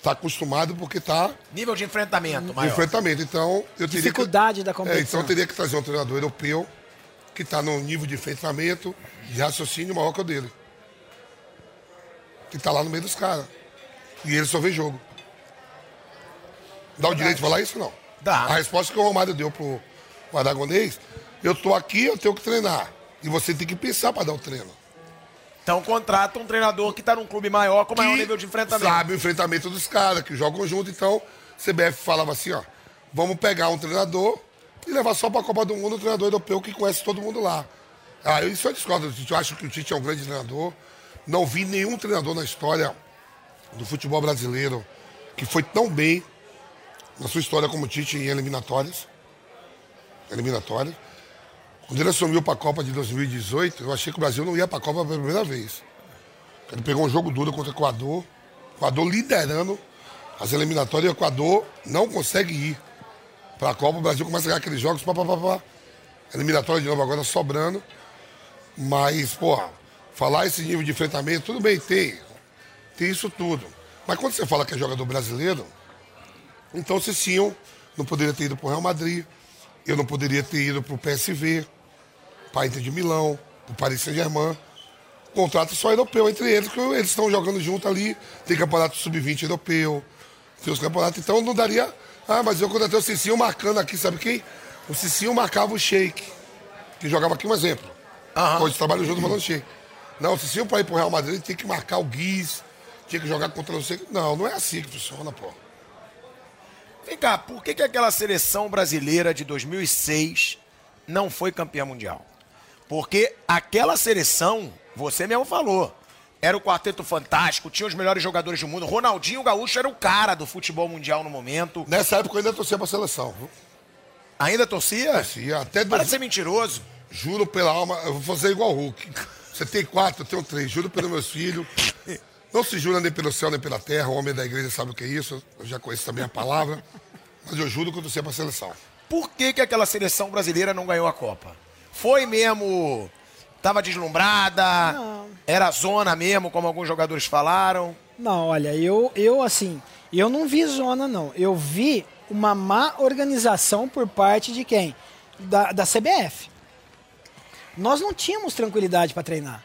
tá acostumado porque tá Nível de enfrentamento maior. enfrentamento. Então, eu teria Dificuldade que, da É, competição. então eu teria que trazer um treinador europeu que está num nível de enfrentamento, de raciocínio maior que o dele. Que está lá no meio dos caras. E ele só vê jogo. Dá o direito de falar isso não? Dá. A resposta que o Romário deu pro, pro Aragonês, eu tô aqui, eu tenho que treinar. E você tem que pensar para dar o treino. Então contrata um treinador que tá num clube maior, com maior que nível de enfrentamento. Sabe o enfrentamento dos caras, que jogam junto. Então, CBF falava assim, ó, vamos pegar um treinador e levar só pra Copa do Mundo um treinador europeu que conhece todo mundo lá. Ah, eu- isso eu discordo. Eu acho que o Tite é um grande treinador. Não vi nenhum treinador na história do futebol brasileiro que foi tão bem na sua história como o Tite em eliminatórias. Eliminatórias. Quando ele assumiu para a Copa de 2018, eu achei que o Brasil não ia para a Copa pela primeira vez. Ele pegou um jogo duro contra o Equador. O Equador liderando as eliminatórias. O Equador não consegue ir para a Copa. O Brasil começa a ganhar aqueles jogos. Pá, pá, pá, pá. Eliminatória de novo agora sobrando. Mas, porra, falar esse nível de enfrentamento, tudo bem, tem. Tem isso tudo. Mas quando você fala que é jogador brasileiro, então o Cicinho não poderia ter ido para o Real Madrid. Eu não poderia ter ido para o PSV, para Inter de Milão, para o Paris Saint-Germain. Contrato só europeu entre eles, que eles estão jogando junto ali. Tem campeonato sub-20 europeu, tem os campeonatos. Então não daria. Ah, mas eu contratei o Cicinho marcando aqui, sabe quem? O Cicinho marcava o Sheik, que jogava aqui um exemplo. Hoje trabalho junto falando Sheik. Não, o Cicinho para ir para o Real Madrid tem que marcar o Guiz, tinha que jogar contra você. Não, não é assim que funciona, pô. Vem cá, por que, que aquela seleção brasileira de 2006 não foi campeã mundial? Porque aquela seleção, você mesmo falou, era o quarteto fantástico, tinha os melhores jogadores do mundo. Ronaldinho Gaúcho era o cara do futebol mundial no momento. Nessa época eu ainda torcia para a seleção. viu? Ainda torcia? Torcia, até Para de ser mentiroso. Juro pela alma, eu vou fazer igual o Hulk. Você tem quatro, eu tenho três. Juro pelos meus filhos. Não se jura nem pelo céu nem pela terra. O homem da igreja sabe o que é isso. Eu já conheço também a palavra. Mas eu juro que eu torcia para a seleção. Por que, que aquela seleção brasileira não ganhou a Copa? Foi mesmo. Tava deslumbrada? Não. Era zona mesmo, como alguns jogadores falaram? Não, olha, eu, eu assim, eu não vi zona, não. Eu vi uma má organização por parte de quem? Da, da CBF. Nós não tínhamos tranquilidade para treinar.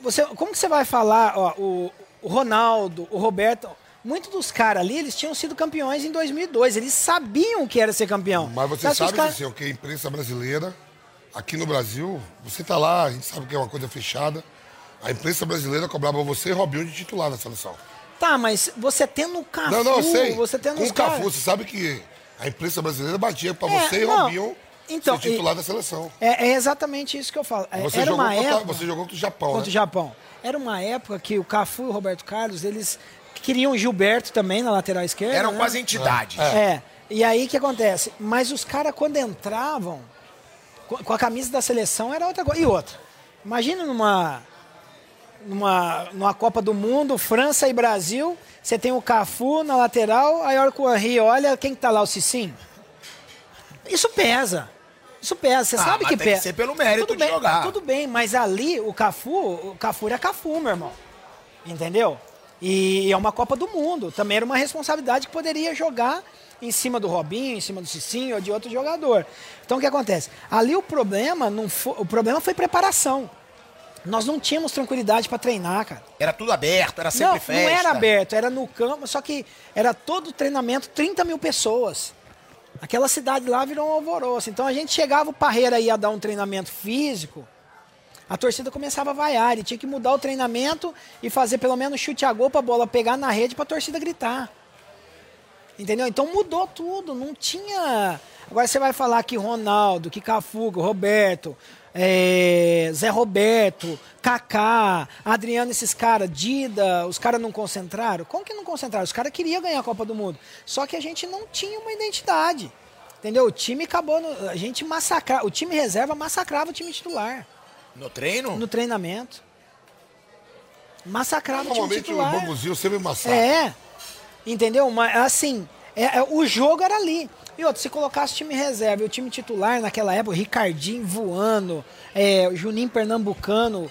Você, como que você vai falar, ó, o, o Ronaldo, o Roberto, muitos dos caras ali, eles tinham sido campeões em 2002, eles sabiam que era ser campeão. Mas você Sabe que os sabe, cara- que a imprensa brasileira, aqui no Brasil, você tá lá, a gente sabe que é uma coisa fechada. A imprensa brasileira cobrava você e Robinho de titular na seleção. Tá, mas você tendo o Cafu, não, não, eu sei. você tendo Com o Cafu, caras- você sabe que a imprensa brasileira batia para É, você e não. Robinho Então, ser titular e- da seleção. É, é exatamente isso que eu falo. É, Você Era jogou, uma contra, época... você jogou contra o Japão, contra né? o Japão. Era uma época que o Cafu e o Roberto Carlos, eles queriam o Gilberto também na lateral esquerda. Eram né? quase entidades. É. E aí o que acontece? Mas os caras, quando entravam com a camisa da seleção, era outra coisa. E outra. Imagina numa, numa, numa Copa do Mundo, França e Brasil, você tem o Cafu na lateral, aí a hora que o Henry olha, quem que tá lá? O Cicinho? Isso pesa. Isso pesa. Você Ah, sabe que tem que pesa. ser pelo mérito tudo de bem, jogar. Tudo bem, mas ali o Cafu, o Cafu era Cafu, meu irmão. Entendeu? E é uma Copa do Mundo. Também era uma responsabilidade que poderia jogar em cima do Robinho, em cima do Cicinho ou de outro jogador. Então o que acontece? Ali o problema não foi, o problema foi preparação. Nós não tínhamos tranquilidade para treinar, cara. Era tudo aberto, era sempre não, festa. não era aberto, era no campo, só que era todo treinamento, 30 mil pessoas. Aquela cidade lá virou um alvoroço. Então a gente chegava, o Parreira ia dar um treinamento físico, a torcida começava a vaiar. Ele tinha que mudar o treinamento e fazer pelo menos chute a gol para a bola pegar na rede para a torcida gritar. Entendeu? Então mudou tudo, não tinha. Agora você vai falar que Ronaldo, que Cafu, Roberto, é, Zé Roberto, Kaká, Adriano, esses caras, Dida, os caras não concentraram? Como que não concentraram? Os caras queriam ganhar a Copa do Mundo. Só que a gente não tinha uma identidade. Entendeu? O time acabou. no- a gente massacrava. O time reserva massacrava o time titular No treino? no treinamento. Massacrava o time Normalmente o titular. bambuzinho sempre massacra. É. Entendeu? Mas assim, é, é, o jogo era ali. E outro, se colocasse time reserva e o time titular naquela época, o Ricardinho voando, é, o Juninho Pernambucano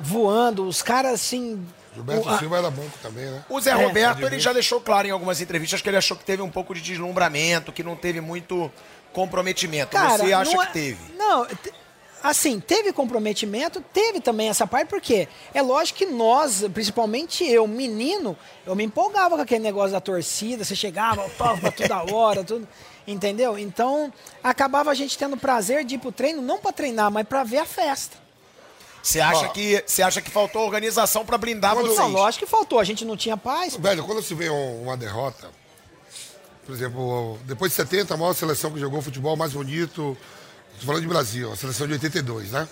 voando, os caras assim. Gilberto o- a- Silva era banco também, né? O Zé É. Roberto, ele já deixou claro em algumas entrevistas que ele achou que teve um pouco de deslumbramento, que não teve muito comprometimento. Cara, Você acha não que é- teve? Não, assim, teve comprometimento, teve também essa parte, porque é lógico que nós, principalmente eu, menino, eu me empolgava com aquele negócio da torcida, você chegava, topa toda hora, tudo, entendeu? Então, acabava a gente tendo prazer de ir pro treino, não para treinar, mas para ver a festa. Você acha, que, você acha que faltou organização pra blindar Quando- vocês? Não, lógico que faltou, a gente não tinha paz. Velho, quando se vê um- uma derrota, por exemplo, depois de 70, a maior seleção que jogou futebol mais bonito, Estou falando de Brasil, a seleção de 82, né?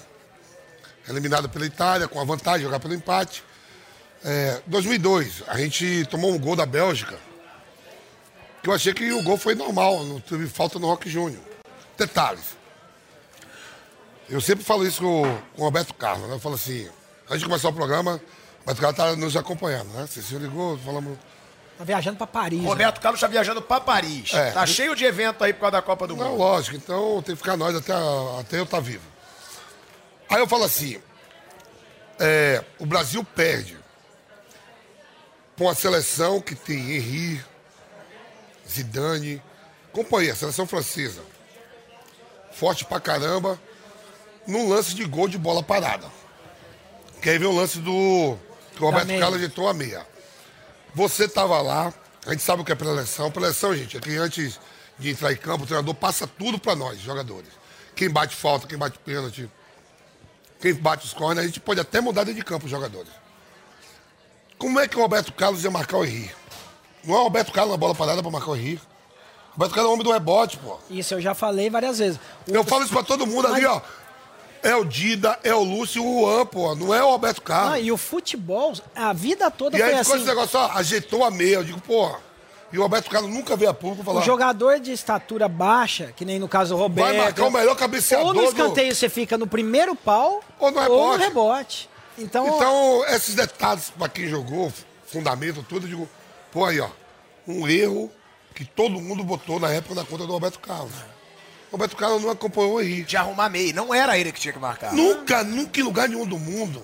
Eliminado pela Itália, com a vantagem de jogar pelo empate. É, 2002, a gente tomou um gol da Bélgica. Que eu achei que o gol foi normal, não teve falta no Rock Júnior. Detalhes. Eu sempre falo isso com, com o Roberto Carlos, né? Eu falo assim, antes de começar o programa, o Roberto Carlos está nos acompanhando, né? Você se ligou, falamos. Tá viajando pra Paris. né? Roberto Carlos está viajando para Paris. É. Tá cheio de evento aí por causa da Copa do Não, Mundo. lógico, então tem que ficar nós até, até eu estar vivo. Aí eu falo assim, é, o Brasil perde com a seleção que tem Henri, Zidane, companhia, seleção francesa. Forte pra caramba, num lance de gol de bola parada. Que aí vem o lance do. Que o Roberto. Carlos agitou a meia. Você tava lá, a gente sabe o que é preleção. Preleção, gente, é que antes de entrar em campo, o treinador passa tudo pra nós, jogadores. Quem bate falta, quem bate pênalti, quem bate os cornes, a gente pode até mudar dentro de campo os jogadores. Como é que o Roberto Carlos ia marcar o Henri? Não é o Roberto Carlos na bola parada pra marcar o Henri. O Roberto Carlos é o homem do rebote, pô. Isso eu já falei várias vezes. O- Eu falo isso pra todo mundo ali, ó. É o Dida, é o Lúcio, o Juan, pô. Não é o Roberto Carlos. Ah, e o futebol, a vida toda E aí foi ficou assim. esse negócio, ó, ajeitou a meia. Eu digo, porra. E o Roberto Carlos nunca veio a público falar. O jogador de estatura baixa, que nem no caso do Roberto. Vai marcar o melhor cabeceador Ou no do- escanteio você fica no primeiro pau, Ou no Ou rebote. no rebote. Então, Então, esses detalhes pra quem jogou, fundamento, tudo, eu digo, pô, aí, ó. Um erro que todo mundo botou na época na conta do Roberto Carlos. O Roberto Carlos não acompanhou o Henrique. De arrumar meio. Não era ele que tinha que marcar. Nunca, nunca em lugar nenhum do mundo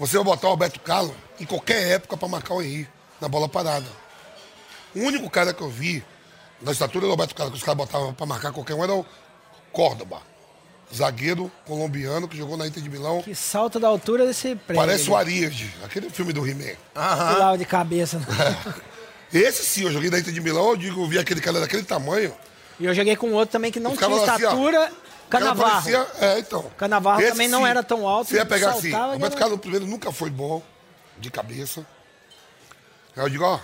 você vai botar o Roberto Carlos em qualquer época pra marcar o Henrique na bola parada. O único cara que eu vi na estatura do Roberto Carlos que os caras botavam pra marcar qualquer um era o Córdoba. Zagueiro colombiano que jogou na Inter de Milão. que salta da altura desse prédio. Parece o Arias, aquele filme do He-Man. Pulava de cabeça. né? Esse sim, eu joguei na Inter de Milão, eu digo, eu vi aquele cara daquele tamanho. E eu joguei com outro também que não tinha assim, estatura. cara Canavarro. parecia- É, então. Canavarro Esse também não sim, era tão alto, Você ia pegar assim, o Roberto Carlos primeiro nunca foi bom de cabeça. Aí eu digo, ó,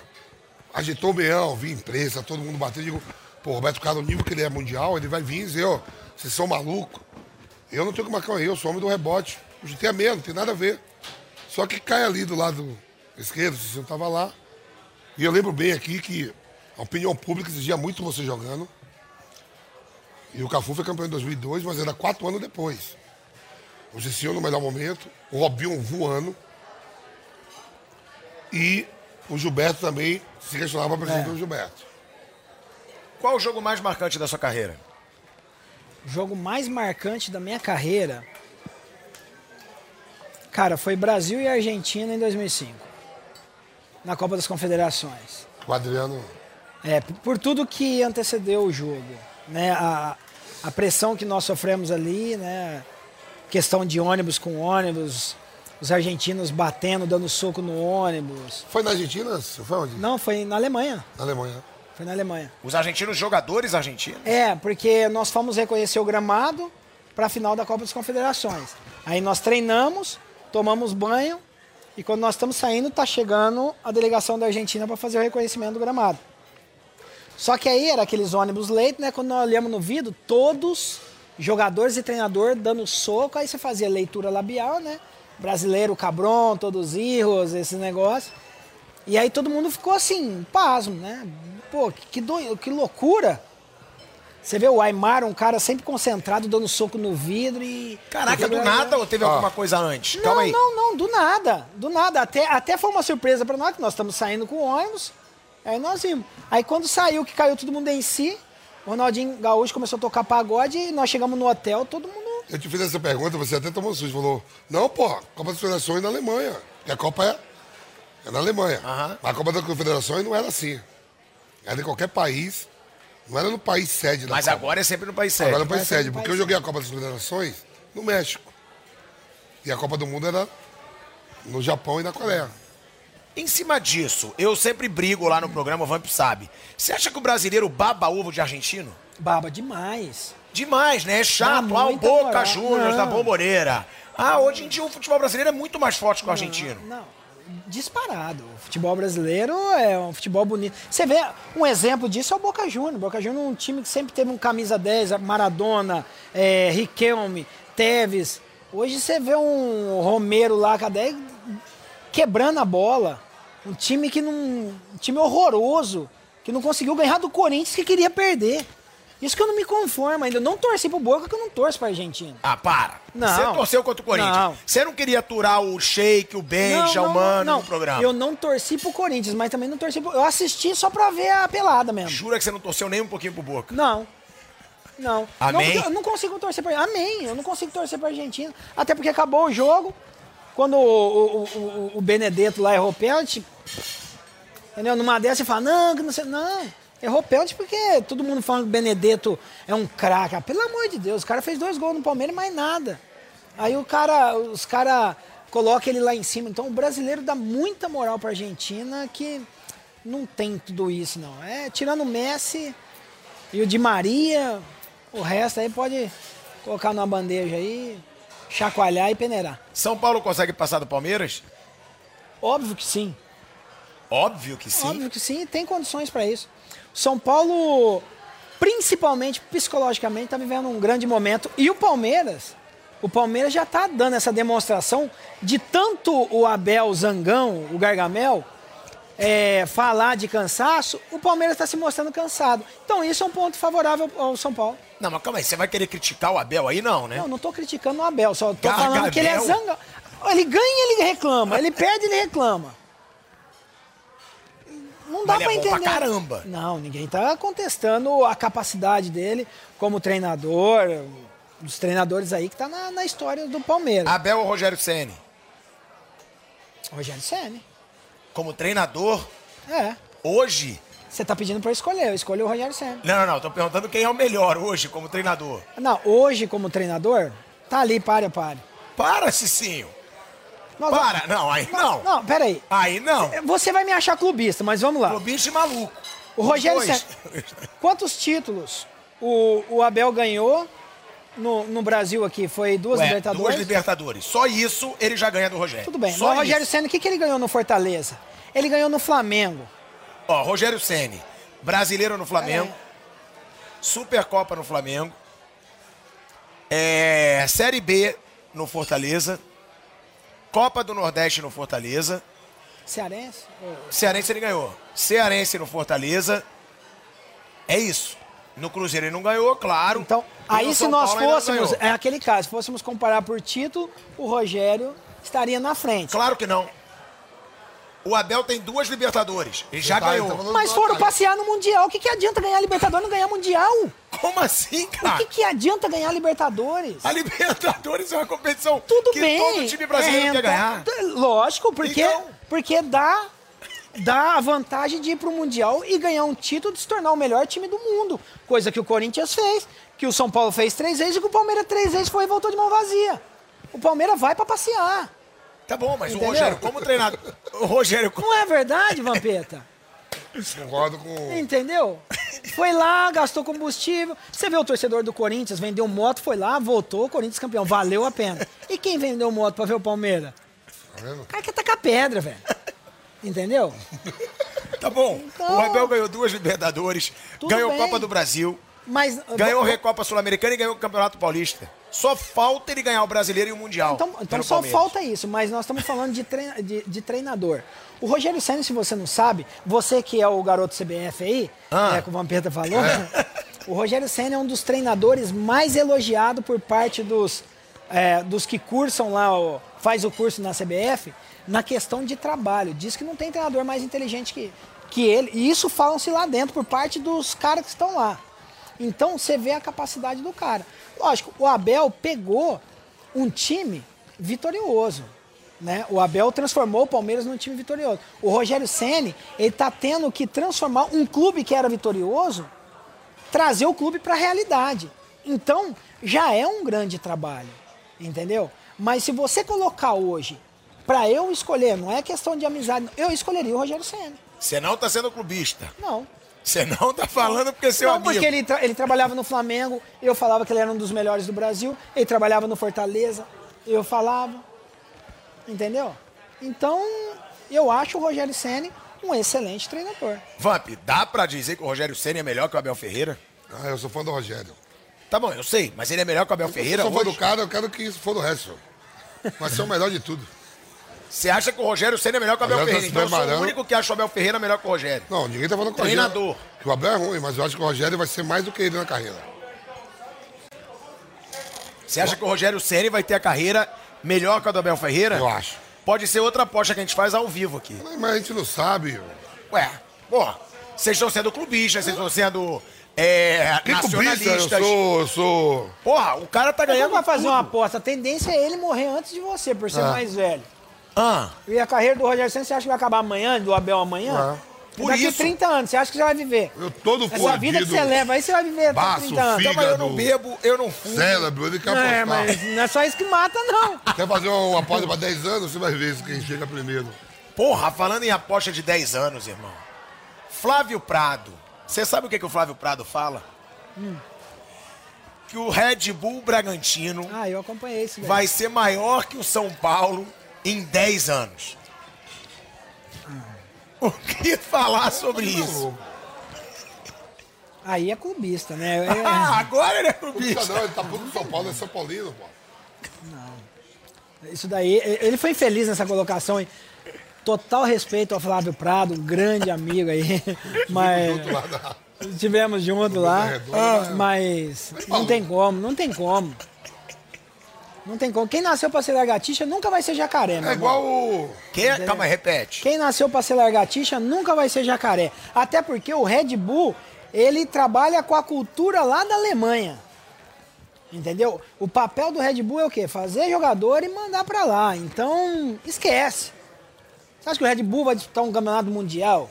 agitou o meião, vi imprensa, todo mundo bateu, eu digo, pô, o Roberto Carlos, o nível que ele é mundial, ele vai vir e dizer, ó, vocês são malucos. Eu não tenho que marcar eu sou homem do rebote. Eu tenho a meia, não tem nada a ver. Só que cai ali do lado esquerdo, se você não tava lá. E eu lembro bem aqui que a opinião pública exigia muito você jogando. E o Cafu foi campeão em 2002, mas era quatro anos depois. O Cicinho no melhor momento, o Robinho voando. E o Gilberto também se questionava a presença do Gilberto. Qual o jogo mais marcante da sua carreira? O jogo mais marcante da minha carreira. Cara, foi Brasil e Argentina em 2005. Na Copa das Confederações. O Adriano. É, por tudo que antecedeu o jogo, né? A, a pressão que nós sofremos ali, né? Questão de ônibus com ônibus, os argentinos batendo, dando soco no ônibus. Foi na Argentina? Foi onde? Não, foi na Alemanha. Na Alemanha. Foi na Alemanha. Os argentinos, jogadores argentinos? É, porque nós fomos reconhecer o gramado para a final da Copa das Confederações. Aí nós treinamos, tomamos banho e quando nós estamos saindo, tá chegando a delegação da Argentina para fazer o reconhecimento do gramado. Só que aí era aqueles ônibus leite, né? Quando nós olhamos no vidro, todos jogadores e treinador dando soco, aí você fazia leitura labial, né? Brasileiro, cabron, todos erros, esse negócio. E aí todo mundo ficou assim, pasmo, né? Pô, que, do... que loucura! Você vê o Aymar, um cara sempre concentrado, dando soco no vidro e. Caraca, do nada ou teve alguma coisa antes? Não, Calma aí. não, não, do nada. Do nada. Até, até foi uma surpresa pra nós, que nós estamos saindo com o ônibus. Aí nós vimos. Aí quando saiu, que caiu todo mundo em si, o Ronaldinho Gaúcho começou a tocar pagode e nós chegamos no hotel, todo mundo. Eu te fiz essa pergunta, você até tomou susto. Falou, não, pô, Copa das Confederações na Alemanha. E a Copa é, é na Alemanha. Aham. Mas a Copa das Confederações não era assim. Era em qualquer país. Não era no país sede da Mas Copa. agora é sempre no país Agora é no país ser sede, porque eu joguei a Copa das Confederações no México. E a Copa do Mundo era no Japão e na Coreia. Em cima disso, eu sempre brigo lá no programa, o Vamp sabe. Você acha que o brasileiro baba ovo de argentino? Baba demais. Demais, né? É chato. Ah, o Boca. Juniors da Não. Bomboneira. Ah, hoje em dia o futebol brasileiro é muito mais forte que o argentino. Não. disparado. O futebol brasileiro é um futebol bonito. Você vê, um exemplo disso é o Boca Juniors. Boca Juniors é um time que sempre teve um camisa 10, Maradona, é, Riquelme, Teves. Hoje você vê um Romero lá, cadê? Quebrando a bola. Um time que não. Um time horroroso. Que não conseguiu ganhar do Corinthians que queria perder. Isso que eu não me conformo ainda. Eu não torci pro Boca que eu não torço pra Argentina. Ah, para. Não. Você torceu contra o Corinthians. Não. Você não queria aturar o Sheik, o Benja, o Mano no programa. Eu não torci pro Corinthians, mas também não torci pro... Eu assisti só pra ver a pelada mesmo. Jura que você não torceu nem um pouquinho pro Boca? Não. Não. Amém? Não, eu não consigo torcer pra Amém. Eu não consigo torcer pra Argentina. Até porque acabou o jogo. Quando o, o, o, o Benedetto lá errou pênalti. Entendeu? Numa dessa você fala, não, que não sei. Não. Errou pênalti porque todo mundo falando que o Benedetto é um craque. Ah, Pelo amor de Deus, o cara fez dois gols no Palmeiras e mais nada. Aí o cara, os caras colocam ele lá em cima. Então o brasileiro dá muita moral pra Argentina que não tem tudo isso, não. É tirando o Messi e o Di Maria, o resto aí pode colocar numa bandeja aí, chacoalhar e peneirar. São Paulo consegue passar do Palmeiras? Óbvio que sim. Óbvio que sim. Óbvio que sim, tem condições para isso. São Paulo, principalmente psicologicamente, está vivendo um grande momento. E o Palmeiras, o Palmeiras já está dando essa demonstração de tanto o Abel Zangão, o Gargamel, é, falar de cansaço, o Palmeiras está se mostrando cansado. Então isso é um ponto favorável ao São Paulo. Não, mas calma aí, você vai querer criticar o Abel aí não, né? Não, não estou criticando o Abel, só Gargamel? falando que ele é zangão. Ele ganha, ele reclama. Ele perde, ele reclama. Não dá Mas pra é bom pra entender. caramba. Não, ninguém tá contestando a capacidade dele como treinador, dos treinadores aí que tá na, na história do Palmeiras. Abel ou Rogério Ceni? Rogério Ceni. Como treinador, É. hoje... Você tá pedindo eu escolher, eu escolhi o Rogério Ceni. Não, não, não, tô perguntando quem é o melhor hoje como treinador. Não, hoje como treinador, tá ali, pare, pare. Para, Cicinho. Nós- Para, não, aí não. Não, peraí. Aí não. Você vai me achar clubista, mas vamos lá. Clubista e maluco. O Rogério. Ceni. Quantos títulos o, o Abel ganhou no, no Brasil aqui? Foi duas Ué, Libertadores? Duas Libertadores. Só isso ele já ganha do Rogério. Tudo bem. Só Mas o Rogério isso. Senna, o que, que ele ganhou no Fortaleza? Ele ganhou no Flamengo. Ó, Rogério Ceni, brasileiro no Flamengo, Supercopa no Flamengo, é, Série B no Fortaleza, Copa do Nordeste no Fortaleza, Cearense? Ou- Cearense ele ganhou, Cearense no Fortaleza, é isso. No Cruzeiro ele não ganhou, claro. Então, aí se São nós Paulo fôssemos, é aquele caso, se fôssemos comparar por título, o Rogério estaria na frente. Claro que não. O Abel tem duas Libertadores, ele já Tá, ganhou. então Mas foram passear no Mundial. O que, que adianta ganhar Libertadores e não ganhar Mundial? Como assim, O cara? que, que adianta ganhar Libertadores? A Libertadores é uma competição Tudo que bem. todo time brasileiro é quer ganhar. Lógico, porque, Então. porque dá, dá a vantagem de ir pro Mundial e ganhar um título de se tornar o melhor time do mundo. Coisa que o Corinthians fez, que o São Paulo fez três vezes e que o Palmeiras três vezes foi e voltou de mão vazia. O Palmeiras vai pra passear. Tá bom, mas Entendeu? o Rogério, como treinador. O Rogério, Não é verdade, Vampeta? Concordo com. Entendeu? Foi lá, gastou combustível. Você vê o torcedor do Corinthians, vendeu moto, foi lá, voltou, Corinthians campeão. Valeu a pena. E quem vendeu moto pra ver o Palmeiras? Tá vendo? O cara quer tacar pedra, velho. Entendeu? tá bom. Então- o Abel ganhou duas Libertadores, Tudo ganhou bem. Copa do Brasil, Mas. ganhou Recopa Sul-Americana e ganhou o Campeonato Paulista. Só falta ele ganhar o Brasileiro e o Mundial. Então, então só Palmeiras. falta isso, mas nós estamos falando de, treina- de- de treinador. O Rogério Senna, se você não sabe, você que é o garoto CBF aí, Ah. é, que o Vampeta falou, o Rogério Senna é um dos treinadores mais elogiados por parte dos, é, dos que cursam lá, o- faz o curso na CBF, na questão de trabalho. Diz que não tem treinador mais inteligente que, que ele. E isso falam-se lá dentro por parte dos caras que estão lá. Então você vê a capacidade do cara. Lógico, o Abel pegou um time vitorioso. Né? O Abel transformou o Palmeiras num time vitorioso. O Rogério Ceni ele está tendo que transformar um clube que era vitorioso, trazer o clube para a realidade. Então já é um grande trabalho, entendeu? Mas se você colocar hoje para eu escolher, não é questão de amizade, eu escolheria o Rogério Ceni. Você não tá sendo clubista. Não. Você não tá falando porque é seu não, amigo. porque ele, tra- ele trabalhava no Flamengo, eu falava que ele era um dos melhores do Brasil, ele trabalhava no Fortaleza, eu falava. Entendeu? Então, Eu acho o Rogério Ceni um excelente treinador. Vamp, dá pra dizer que o Rogério Senna é melhor que o Abel Ferreira? Ah, eu sou fã do Rogério. Tá bom, eu sei, mas ele é melhor que o Abel Ferreira eu sou fã do cara, eu quero que isso for do resto. Vai ser o melhor de tudo. Você acha que o Rogério Senna é melhor que o Abel Rogério Ferreira? Então eu sou o preparando. único que acha o Abel Ferreira melhor que o Rogério. Não, ninguém tá falando com o Rogério. Treinador. Que o Abel é ruim, mas eu acho que o Rogério vai ser mais do que ele na carreira. Você acha que o Rogério Senna vai ter a carreira melhor que a do Abel Ferreira? Eu acho. Pode ser outra aposta que a gente faz ao vivo aqui. Mas a gente não sabe. Ué, porra, vocês estão sendo clubistas, vocês estão sendo é, Que clubista? Eu nacionalistas. sou, eu sou. Porra, o cara tá ganhando vai fazer tudo. uma aposta. A tendência é ele morrer antes de você, por ser Ah. mais velho. Ah, E a carreira do Rogério Senna, você acha que vai acabar amanhã, do Abel amanhã? Ah. Por Daqui isso- 30 anos, você acha que você vai viver? Eu todo Essa vida que você leva, aí você vai viver até baço, 30 anos. filho. então, mas eu não Fígado. bebo, eu não fumo. Cérebro, ele quer Não, é, apostar. mas não é só isso que mata, não. Quer fazer uma aposta pra 10 anos, você vai ver quem chega primeiro. Porra, falando em aposta de 10 anos, irmão. Flávio Prado. Você sabe o que, que o Flávio Prado fala? Que o Red Bull Bragantino Ah, eu acompanhei isso, vai ser maior que o São Paulo em 10 anos. O que falar sobre isso? Aí é clubista, né? É- Ah, agora ele é clubista. não, ele tá puto com São Paulo, é São Paulino, pô. Isso daí, ele foi infeliz nessa colocação, hein? Total respeito ao Flávio Prado, um grande amigo aí. Mas Junto lá tivemos junto lá. Mas não tem como, não tem como. Não tem como. Quem nasceu pra ser lagartixa nunca vai ser jacaré, meu É igual o. Que? Calma aí, repete. Quem nasceu pra ser lagartixa nunca vai ser jacaré. Até porque o Red Bull, ele trabalha com a cultura lá da Alemanha. Entendeu? O papel do Red Bull é o quê? Fazer jogador e mandar pra lá. Então, esquece. Você acha que o Red Bull vai disputar um campeonato mundial?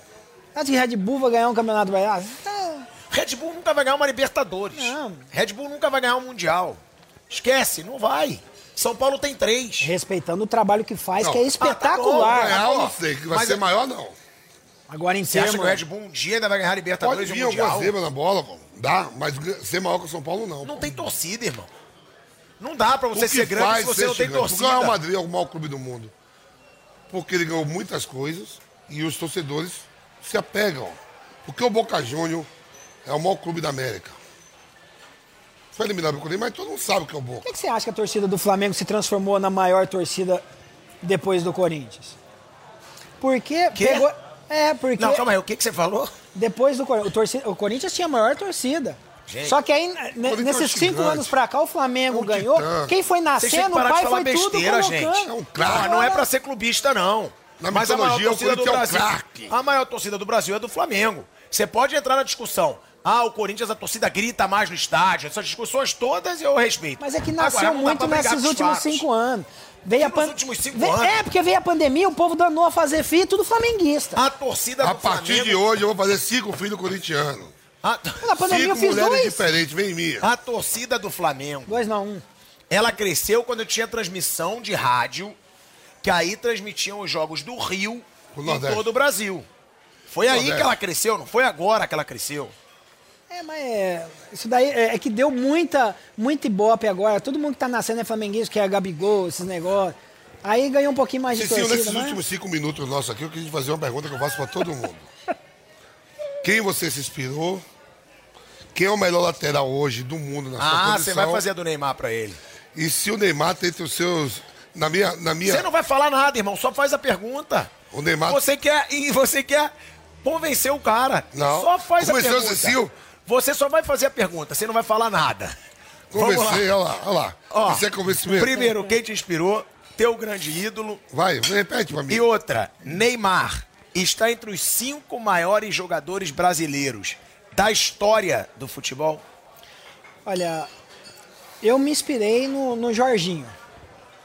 Você acha que o Red Bull vai ganhar um campeonato mundial? Tá- Red Bull nunca vai ganhar uma Libertadores. Não. Red Bull nunca vai ganhar um Mundial. Esquece, não vai. São Paulo tem três. Respeitando o trabalho que faz, Não. que é Ah, tá espetacular. bom, Ganhar, não sei, que vai mas ser é- maior, não. Agora em Você acha que o Red Bull um dia ainda vai ganhar a Pode Libertadores e vir o Mundial? alguma zebra na bola, pô. Dá, mas ser maior que o São Paulo, não. Não pô. tem torcida, irmão. Não dá pra O você ser grande se você não tem que o torcida. Real Madrid é o maior clube do mundo? Porque ele ganhou muitas coisas e os torcedores se apegam. Porque o Boca Júnior é o maior clube da América. Foi eliminado pelo Corinthians, mas todo mundo sabe o que é o Boca. Por que você acha que a torcida do Flamengo se transformou na maior torcida depois do Corinthians? Porque Quê? pegou. É, porque Não, calma aí, o que, que você falou? depois do Corinthians, o, torci- o Corinthians tinha a maior torcida. Gente. Só que aí, n- Corinthians nesses é um cinco anos pra cá, o Flamengo É um ganhou. titã. Quem foi nascendo, o pai foi tudo besteira, colocando. gente. É um craque. Não, não é pra ser clubista, não. Na Mas a maior o torcida do Corinthians é o Brasil. craque. A maior torcida do Brasil é do Flamengo. Você pode entrar na discussão. Ah, o Corinthians, a torcida grita mais no estádio. Essas discussões todas eu respeito. Mas é que Agora, nasceu dá muito nesses últimos fatos. cinco anos. Veio a nos pan- últimos cinco Ve- anos? É, porque veio a pandemia, o povo danou a fazer filho, tudo flamenguista. A torcida do A partir Flamengo... de hoje eu vou fazer cinco filhos corintianos. A... Na pandemia eu Cinco fiz mulheres dois. diferentes, vem em mim. a torcida do Flamengo, Dois não, um. ela cresceu quando eu tinha transmissão de rádio, que aí transmitiam os jogos do Rio Nordeste. todo o Brasil. Foi aí que ela cresceu, não foi agora que ela cresceu. É, mas é, isso daí é, é que deu muita, muita ibope agora. Todo mundo que tá nascendo é flamenguista, que é Gabigol, esses negócios. Aí ganhou um pouquinho mais de Cicinho, torcida, nesses mas... últimos cinco minutos nossos aqui, eu queria fazer uma pergunta que eu faço pra todo mundo. Quem você se inspirou? Quem é o melhor lateral hoje do mundo na sua Ah, posição? você vai fazer a do Neymar pra ele. E se o Neymar tem os seus... Na minha... Na minha Você não vai falar nada, irmão, só faz a pergunta. O Neymar... Você quer e você quer convencer o cara. Não. Só faz Convenceu a o pergunta. Cecil? Você só vai fazer a pergunta, você não vai falar nada. Conversei, olha lá, olha lá. Ó, Isso é convencimento. Primeiro, quem te inspirou? Teu grande ídolo. Vai, repete pra mim. E outra, Neymar está entre os cinco maiores jogadores brasileiros da história do futebol. Olha, eu me inspirei no, no Jorginho.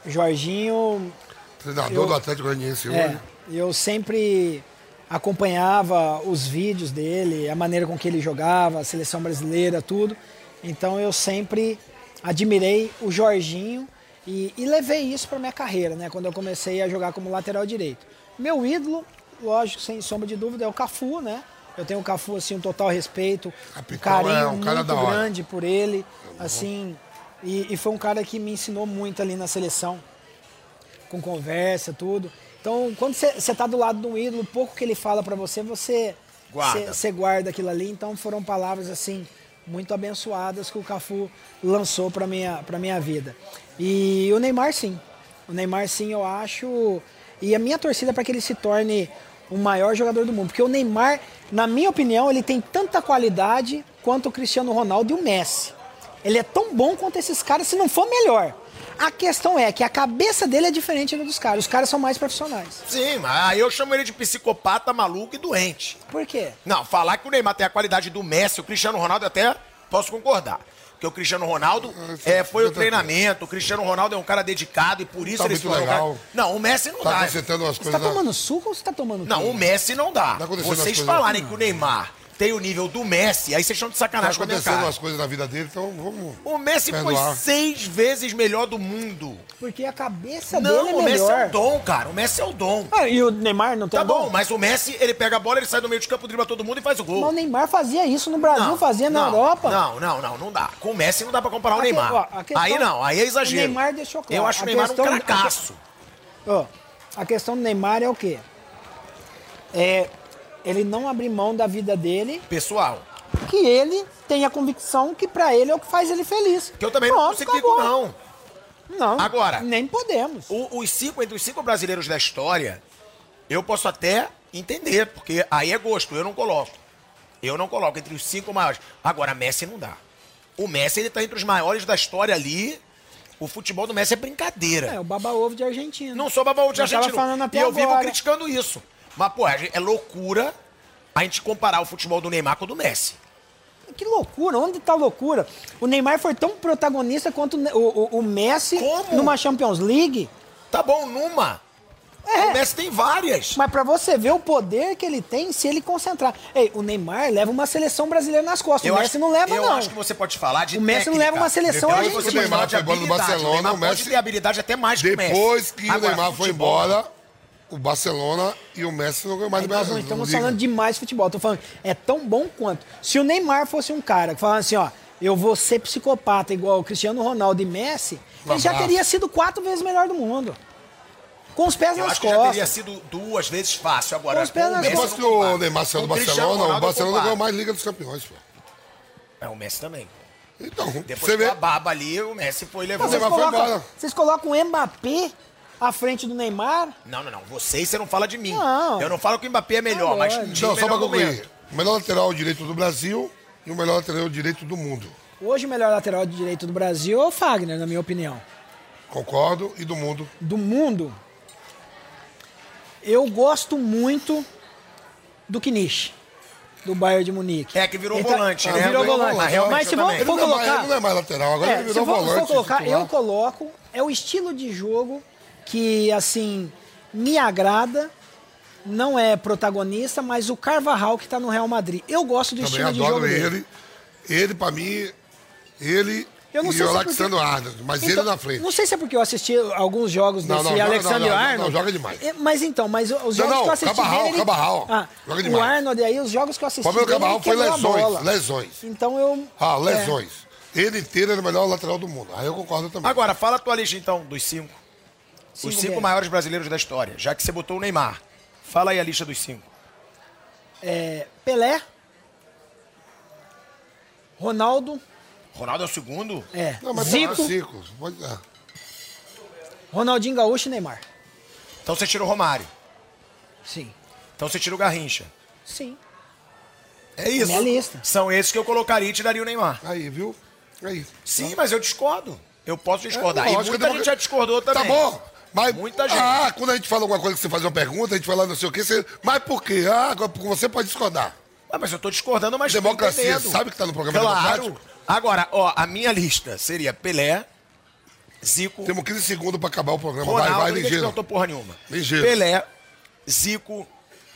Jorginho, Treinador eu- do Atlético Goianiense é, eu sempre acompanhava os vídeos dele, a maneira com que ele jogava, a seleção brasileira, tudo. Então eu sempre admirei o Jorginho e, e levei isso para minha carreira, né? Quando eu comecei a jogar como lateral direito. Meu ídolo, lógico, sem sombra de dúvida, é o Cafu, né? Eu tenho o Cafu assim um total respeito, um Capitão, carinho é, um muito grande por ele, assim. E, e foi um cara que me ensinou muito ali na seleção com conversa, tudo. Então, quando você você tá do lado de um ídolo, o pouco que ele fala pra você, você Guarda. você guarda aquilo ali. Então, foram palavras assim muito abençoadas que o Cafu lançou pra minha para minha vida. E o Neymar sim. O Neymar sim, eu acho, e a minha torcida é para que ele se torne o maior jogador do mundo, porque o Neymar, na minha opinião, ele tem tanta qualidade quanto o Cristiano Ronaldo e o Messi. Ele é tão bom quanto esses caras, se não for melhor. A questão é que a cabeça dele é diferente da dos caras. Os caras são mais profissionais. Sim, mas aí eu chamo ele de psicopata, maluco e doente. Por quê? Não, falar que o Neymar tem a qualidade do Messi, o Cristiano Ronaldo até posso concordar. Porque o Cristiano Ronaldo é, foi o treinamento, o Cristiano Ronaldo é um cara dedicado e por isso Tá ele muito se tornou legal. Não, o Messi não Tá dá. Você coisas. tá na- tomando suco ou você tá tomando Não, quê? o Messi não dá. Tá Vocês falarem que o Neymar tem o nível do Messi, aí vocês estão de Tá sacanagem com a minha acontecendo umas coisas na vida dele, então vamos. O Messi foi perdoar. seis vezes melhor do mundo. Porque a cabeça Não, dele é o Messi melhor. é o dom, cara. O Messi é o dom. Ah, e o Neymar não tem Tá bom, dom? mas o Messi, ele pega a bola, ele sai do meio de campo, dribla todo mundo e faz o gol. Mas o Neymar fazia isso no Brasil, fazia na não, Europa. Não, não, não, não dá. Com o Messi não dá pra comparar o A que- Neymar. ó, a questão- aí não, aí é exagero. o Neymar deixou claro. Eu acho A o Neymar um questão- cracaço. Ó, a questão do Neymar é o quê? É ele não abrir mão da vida dele, Pessoal, que ele tem a convicção que pra ele é o que faz ele feliz. que eu também não Pronto, crucifico, acabou. não. Não. Agora- Nem podemos. O- os cinco, entre os cinco brasileiros da história, eu posso até entender, porque aí é gosto, eu não coloco. Eu não coloco entre os cinco maiores. Agora, Messi não dá. O Messi, ele tá entre os maiores da história ali. O futebol do Messi é brincadeira. É, o baba-ovo de Argentina. Não sou babaú de Eu tava falando até e eu vivo agora. criticando isso. Mas, pô, é loucura a gente comparar o futebol do Neymar com o do Messi. Que loucura, onde tá a loucura? O Neymar foi tão protagonista quanto o, o- o Messi Como? numa Champions League. Tá bom, numa. É. O Messi tem várias. Mas pra você ver o poder que ele tem se ele concentrar. Ei, o Neymar leva uma seleção brasileira nas costas. o Messi acho, não leva, eu não. acho que você pode falar de O Messi não técnica. leva uma seleção Depois que argentina. o Neymar foi embora do habilidade. Barcelona, Neymar o Messi- pode ter habilidade até mais que o Messi. Depois que Agora, o Neymar foi futebol- embora, o Barcelona e o Messi não ganham mais Aí nós não estamos falando de mais futebol. Tô falando, é tão bom quanto. Se o Neymar fosse um cara que falava assim, ó, eu vou ser psicopata igual o Cristiano Ronaldo e Messi, Um ele já teria sido quatro vezes melhor do mundo. Com os pés Eu nas acho que já teria costas. sido duas vezes fácil. Agora, Com os pés nas Depois que o. Neymar saiu do Barcelona, o Barcelona ganhou mais Liga dos Campeões, pô. É, o Messi também. Então, Depois você que vê. a baba ali, o Messi foi levando. vocês, Neymar foi colocam, embora. vocês colocam o Mbappé à frente do Neymar? Não, não, não. Vocês, você não fala de mim. Não. Eu não falo que o Mbappé é melhor, Tá mas Não, só pra concluir. O melhor lateral direito do Brasil e o melhor lateral direito do mundo. Hoje o melhor lateral de direito do Brasil é o Fagner, na minha opinião. Concordo. E do mundo. Do mundo, eu gosto muito do Knish, do Bayern de Munique. É, que virou Ele tá- volante, Ah, né? Virou Virou volante. Mas se eu for, é mais, colocar... ele não é mais lateral, agora É, ele se virou for, volante. for colocar, titular. eu coloco, é o estilo de jogo que, assim, me agrada. Não é protagonista, mas o Carvajal que tá no Real Madrid. Eu gosto do Também estilo de jogo adoro dele. ele. Ele, pra mim, ele Eu não e sei o se é Alexander porque- Arnold, mas Então, ele na frente. Não sei se é porque eu assisti alguns jogos Não, desse não, Alexander não, Arnold. não, joga demais. É, Mas então, mas os jogos não, que eu assisti Cabarral, dele... ele- Cabarral, Ah, joga o demais. Arnold aí, os jogos que eu assisti O problema do dele, Cabarral ele foi lesões, lesões. Então eu... Ah, é. lesões. Ele inteiro era o melhor lateral do mundo. Aí eu concordo também. Agora, fala a tua lista então, dos cinco. Cinco Os cinco quem? maiores brasileiros da história, já que você botou o Neymar. Fala aí a lista dos cinco. É, Pelé, Ronaldo, Ronaldo é o segundo? é, Não, mas Zico, tá Zico. Pode. Ronaldinho Gaúcho e Neymar. Então você tira o Romário. Sim, Então você tira o Garrincha. sim. É isso. Minha lista. São esses que eu colocaria e tiraria o Neymar. Aí, viu? Aí. Sim, mas eu discordo. Eu posso discordar. É, e muita gente já discordou também. Tá bom. Mas, Muita gente. Ah, quando a gente fala alguma coisa que você faz uma pergunta, a gente fala não sei o quê, você... mas por quê? Ah, você pode discordar. Ah, mas eu tô discordando, mas tô Democracia, sabe que tá no programa Claro. democrático? Agora, ó, a minha lista seria Pelé, Zico, Temos 15 segundos pra acabar o programa. Ronaldo, vai, vai, ligeiro. perguntou porra nenhuma. Ligeiro. Pelé, Zico,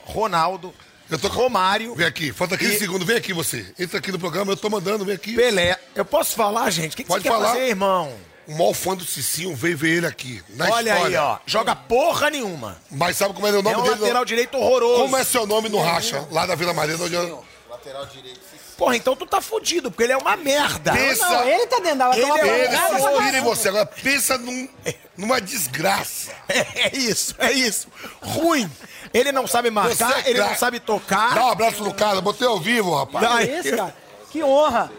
Ronaldo, Eu tô Romário, Vem aqui, falta 15 E- segundos, vem aqui você. Entra aqui no programa, eu tô mandando, vem aqui. Pelé. Eu posso falar, gente? O que, que Pode você quer falar. fazer, irmão? O maior fã do Cicinho veio ver ele aqui, na Olha história. aí, ó. Joga porra nenhuma. Mas sabe como é o nome É um dele? lateral direito horroroso. Como é seu nome no racha, lá da Vila Mariana? Onde eu... Lateral direito. Porra, então tu tá fudido, porque ele é uma merda. Pensa- Não, ele tá dentro da Ele é- Ele inspira em você. Agora pensa num- numa desgraça. É isso, é isso. Ruim. Ele não sabe marcar, é ele não sabe tocar. Dá um abraço no cara, botei ao vivo, rapaz. Dá. Que isso, cara? Que honra.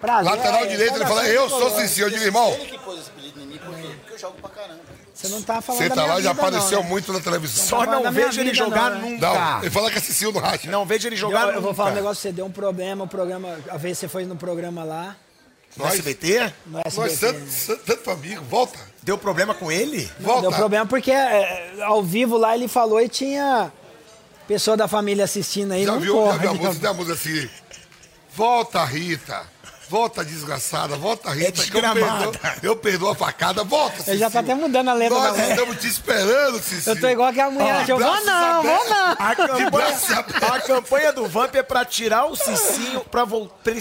Prazer. Lateral É, direito, ele fala, eu sou. Cicinho. Eu digo, irmão, Ele que pôs esse apelido em mim, por quê? Porque eu jogo pra caramba. Você não tá falando você da tá minha lá, já vida, não, apareceu né? muito na televisão. Só não vejo ele jogar não, né? Não, nunca. ele fala que assistiu no racha. Não vejo ele Eu, jogar eu nunca. vou falar um negócio pra você, deu um problema, o programa, a vez você foi no programa lá, No SBT? no Nós, SBT. tanto, tanto, tanto amigo, volta. Deu problema com ele? Volta. Deu problema porque é, ao vivo lá ele falou e tinha pessoa da família assistindo aí, Já não viu, já pode. viu a música, tem a música assim. Volta, Rita. Volta, desgraçada. Volta, Rita. que eu, perdoo, eu perdoo a facada. Volta, Ele já tá até mudando a letra Nós estamos te esperando, Cicinho. Eu tô igual que a mulher, eu vou não, vou não. A campanha, a campanha do Vamp é pra tirar o Cicinho, pra voltar.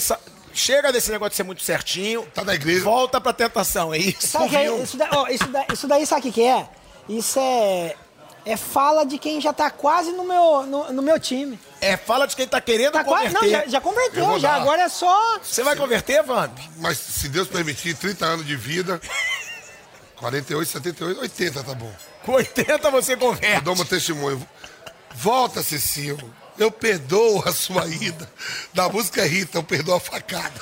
Chega desse negócio de ser muito certinho. Tá na igreja. Volta pra tentação, é isso? Sabe é? Isso, da- ó, isso, da- isso daí sabe o que, que é? Isso é, é fala de quem já tá quase no meu, no, no meu time. É, fala de quem tá querendo Tá quase, converter. não, já, já Eu converteu, já. Agora é só. Você vai converter, Vamp? Mas se Deus permitir, 30 anos de vida. 48, 78, 80, tá bom. Com 80 você Eu converte. dou meu testemunho. Volta, Cicinho. Eu perdoo a sua ida. Da música Rita, eu perdoo a facada.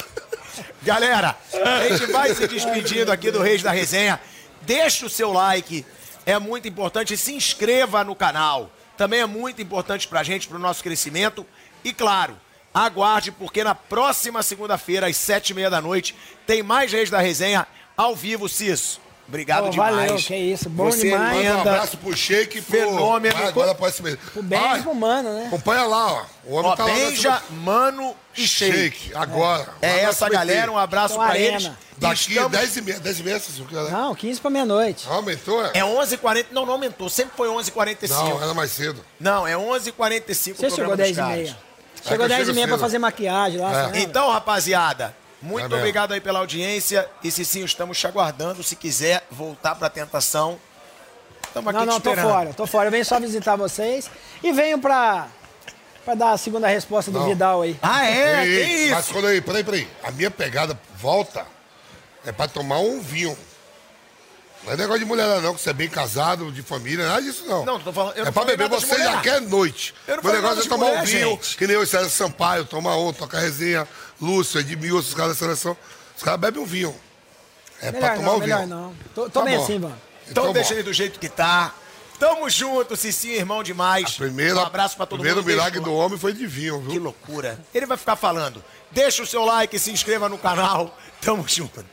Galera, a gente vai se despedindo aqui do Reis da Resenha. Deixa o seu like, é muito importante. Se inscreva no canal, também é muito importante pra gente, pro nosso crescimento. E claro, aguarde, porque na próxima segunda-feira, às sete e meia da noite, tem mais Reis da Resenha ao vivo, Cis. Obrigado Pô, demais. valeu, que isso, bom Você demais. Manda um abraço pro Shake e pro... Fenômeno. Vai, agora pode ser mesmo. O bem Vai, pro mano, né? Acompanha lá, ó. O homem Ó, tá lá. no Benja, Mano e Shake. Shake, agora. É abraço essa galera, um abraço Então, pra Arena. eles. Daqui, Estamos- 10 e meia. 10 e meia, Cicinho, que hora é? Não, 15 pra meia-noite. Aumentou, é? É 11h40, não, não aumentou, sempre foi 11h45. Não, era mais cedo. Não, é 11h45 Você o chegou programa 10 dos e caras. meia. É Chegou que eu 10 e chego meia pra cedo. fazer maquiagem lá. É. Então, rapaziada, muito É obrigado aí pela audiência. E Cicinho, estamos te aguardando. Se quiser voltar pra tentação, estamos aqui Não, não, te tô esperando. fora, tô fora. Eu venho só visitar vocês e venho pra, pra dar a segunda resposta do Não. Vidal aí. Ah, é? Ei, Que Mas isso? quando aí, peraí, peraí. A minha pegada volta é pra tomar um vinho. Não é negócio de mulher não, que você é bem casado, de família, nada disso não. Não, tô falando- eu é não pra beber, você já quer noite. Eu não Meu falei negócio é de tomar mulher, um vinho, gente. que nem e César Sampaio, tomar um, tocar resenha, Lúcio, Edmilson, os caras da seleção. Os caras bebem um vinho. É pra Melhor tomar não, um vinho. melhor não. Tô, tô Tá bem bom. assim, mano. Então, Então, deixa bom. ele do jeito que tá. Tamo junto, Cicinho, irmão demais. Primeiro, um abraço pra todo primeiro mundo. milagre Deixa do o- homem foi de vinho, viu? Que loucura. Ele vai ficar falando. Deixa o seu like, se inscreva no canal. Tamo junto.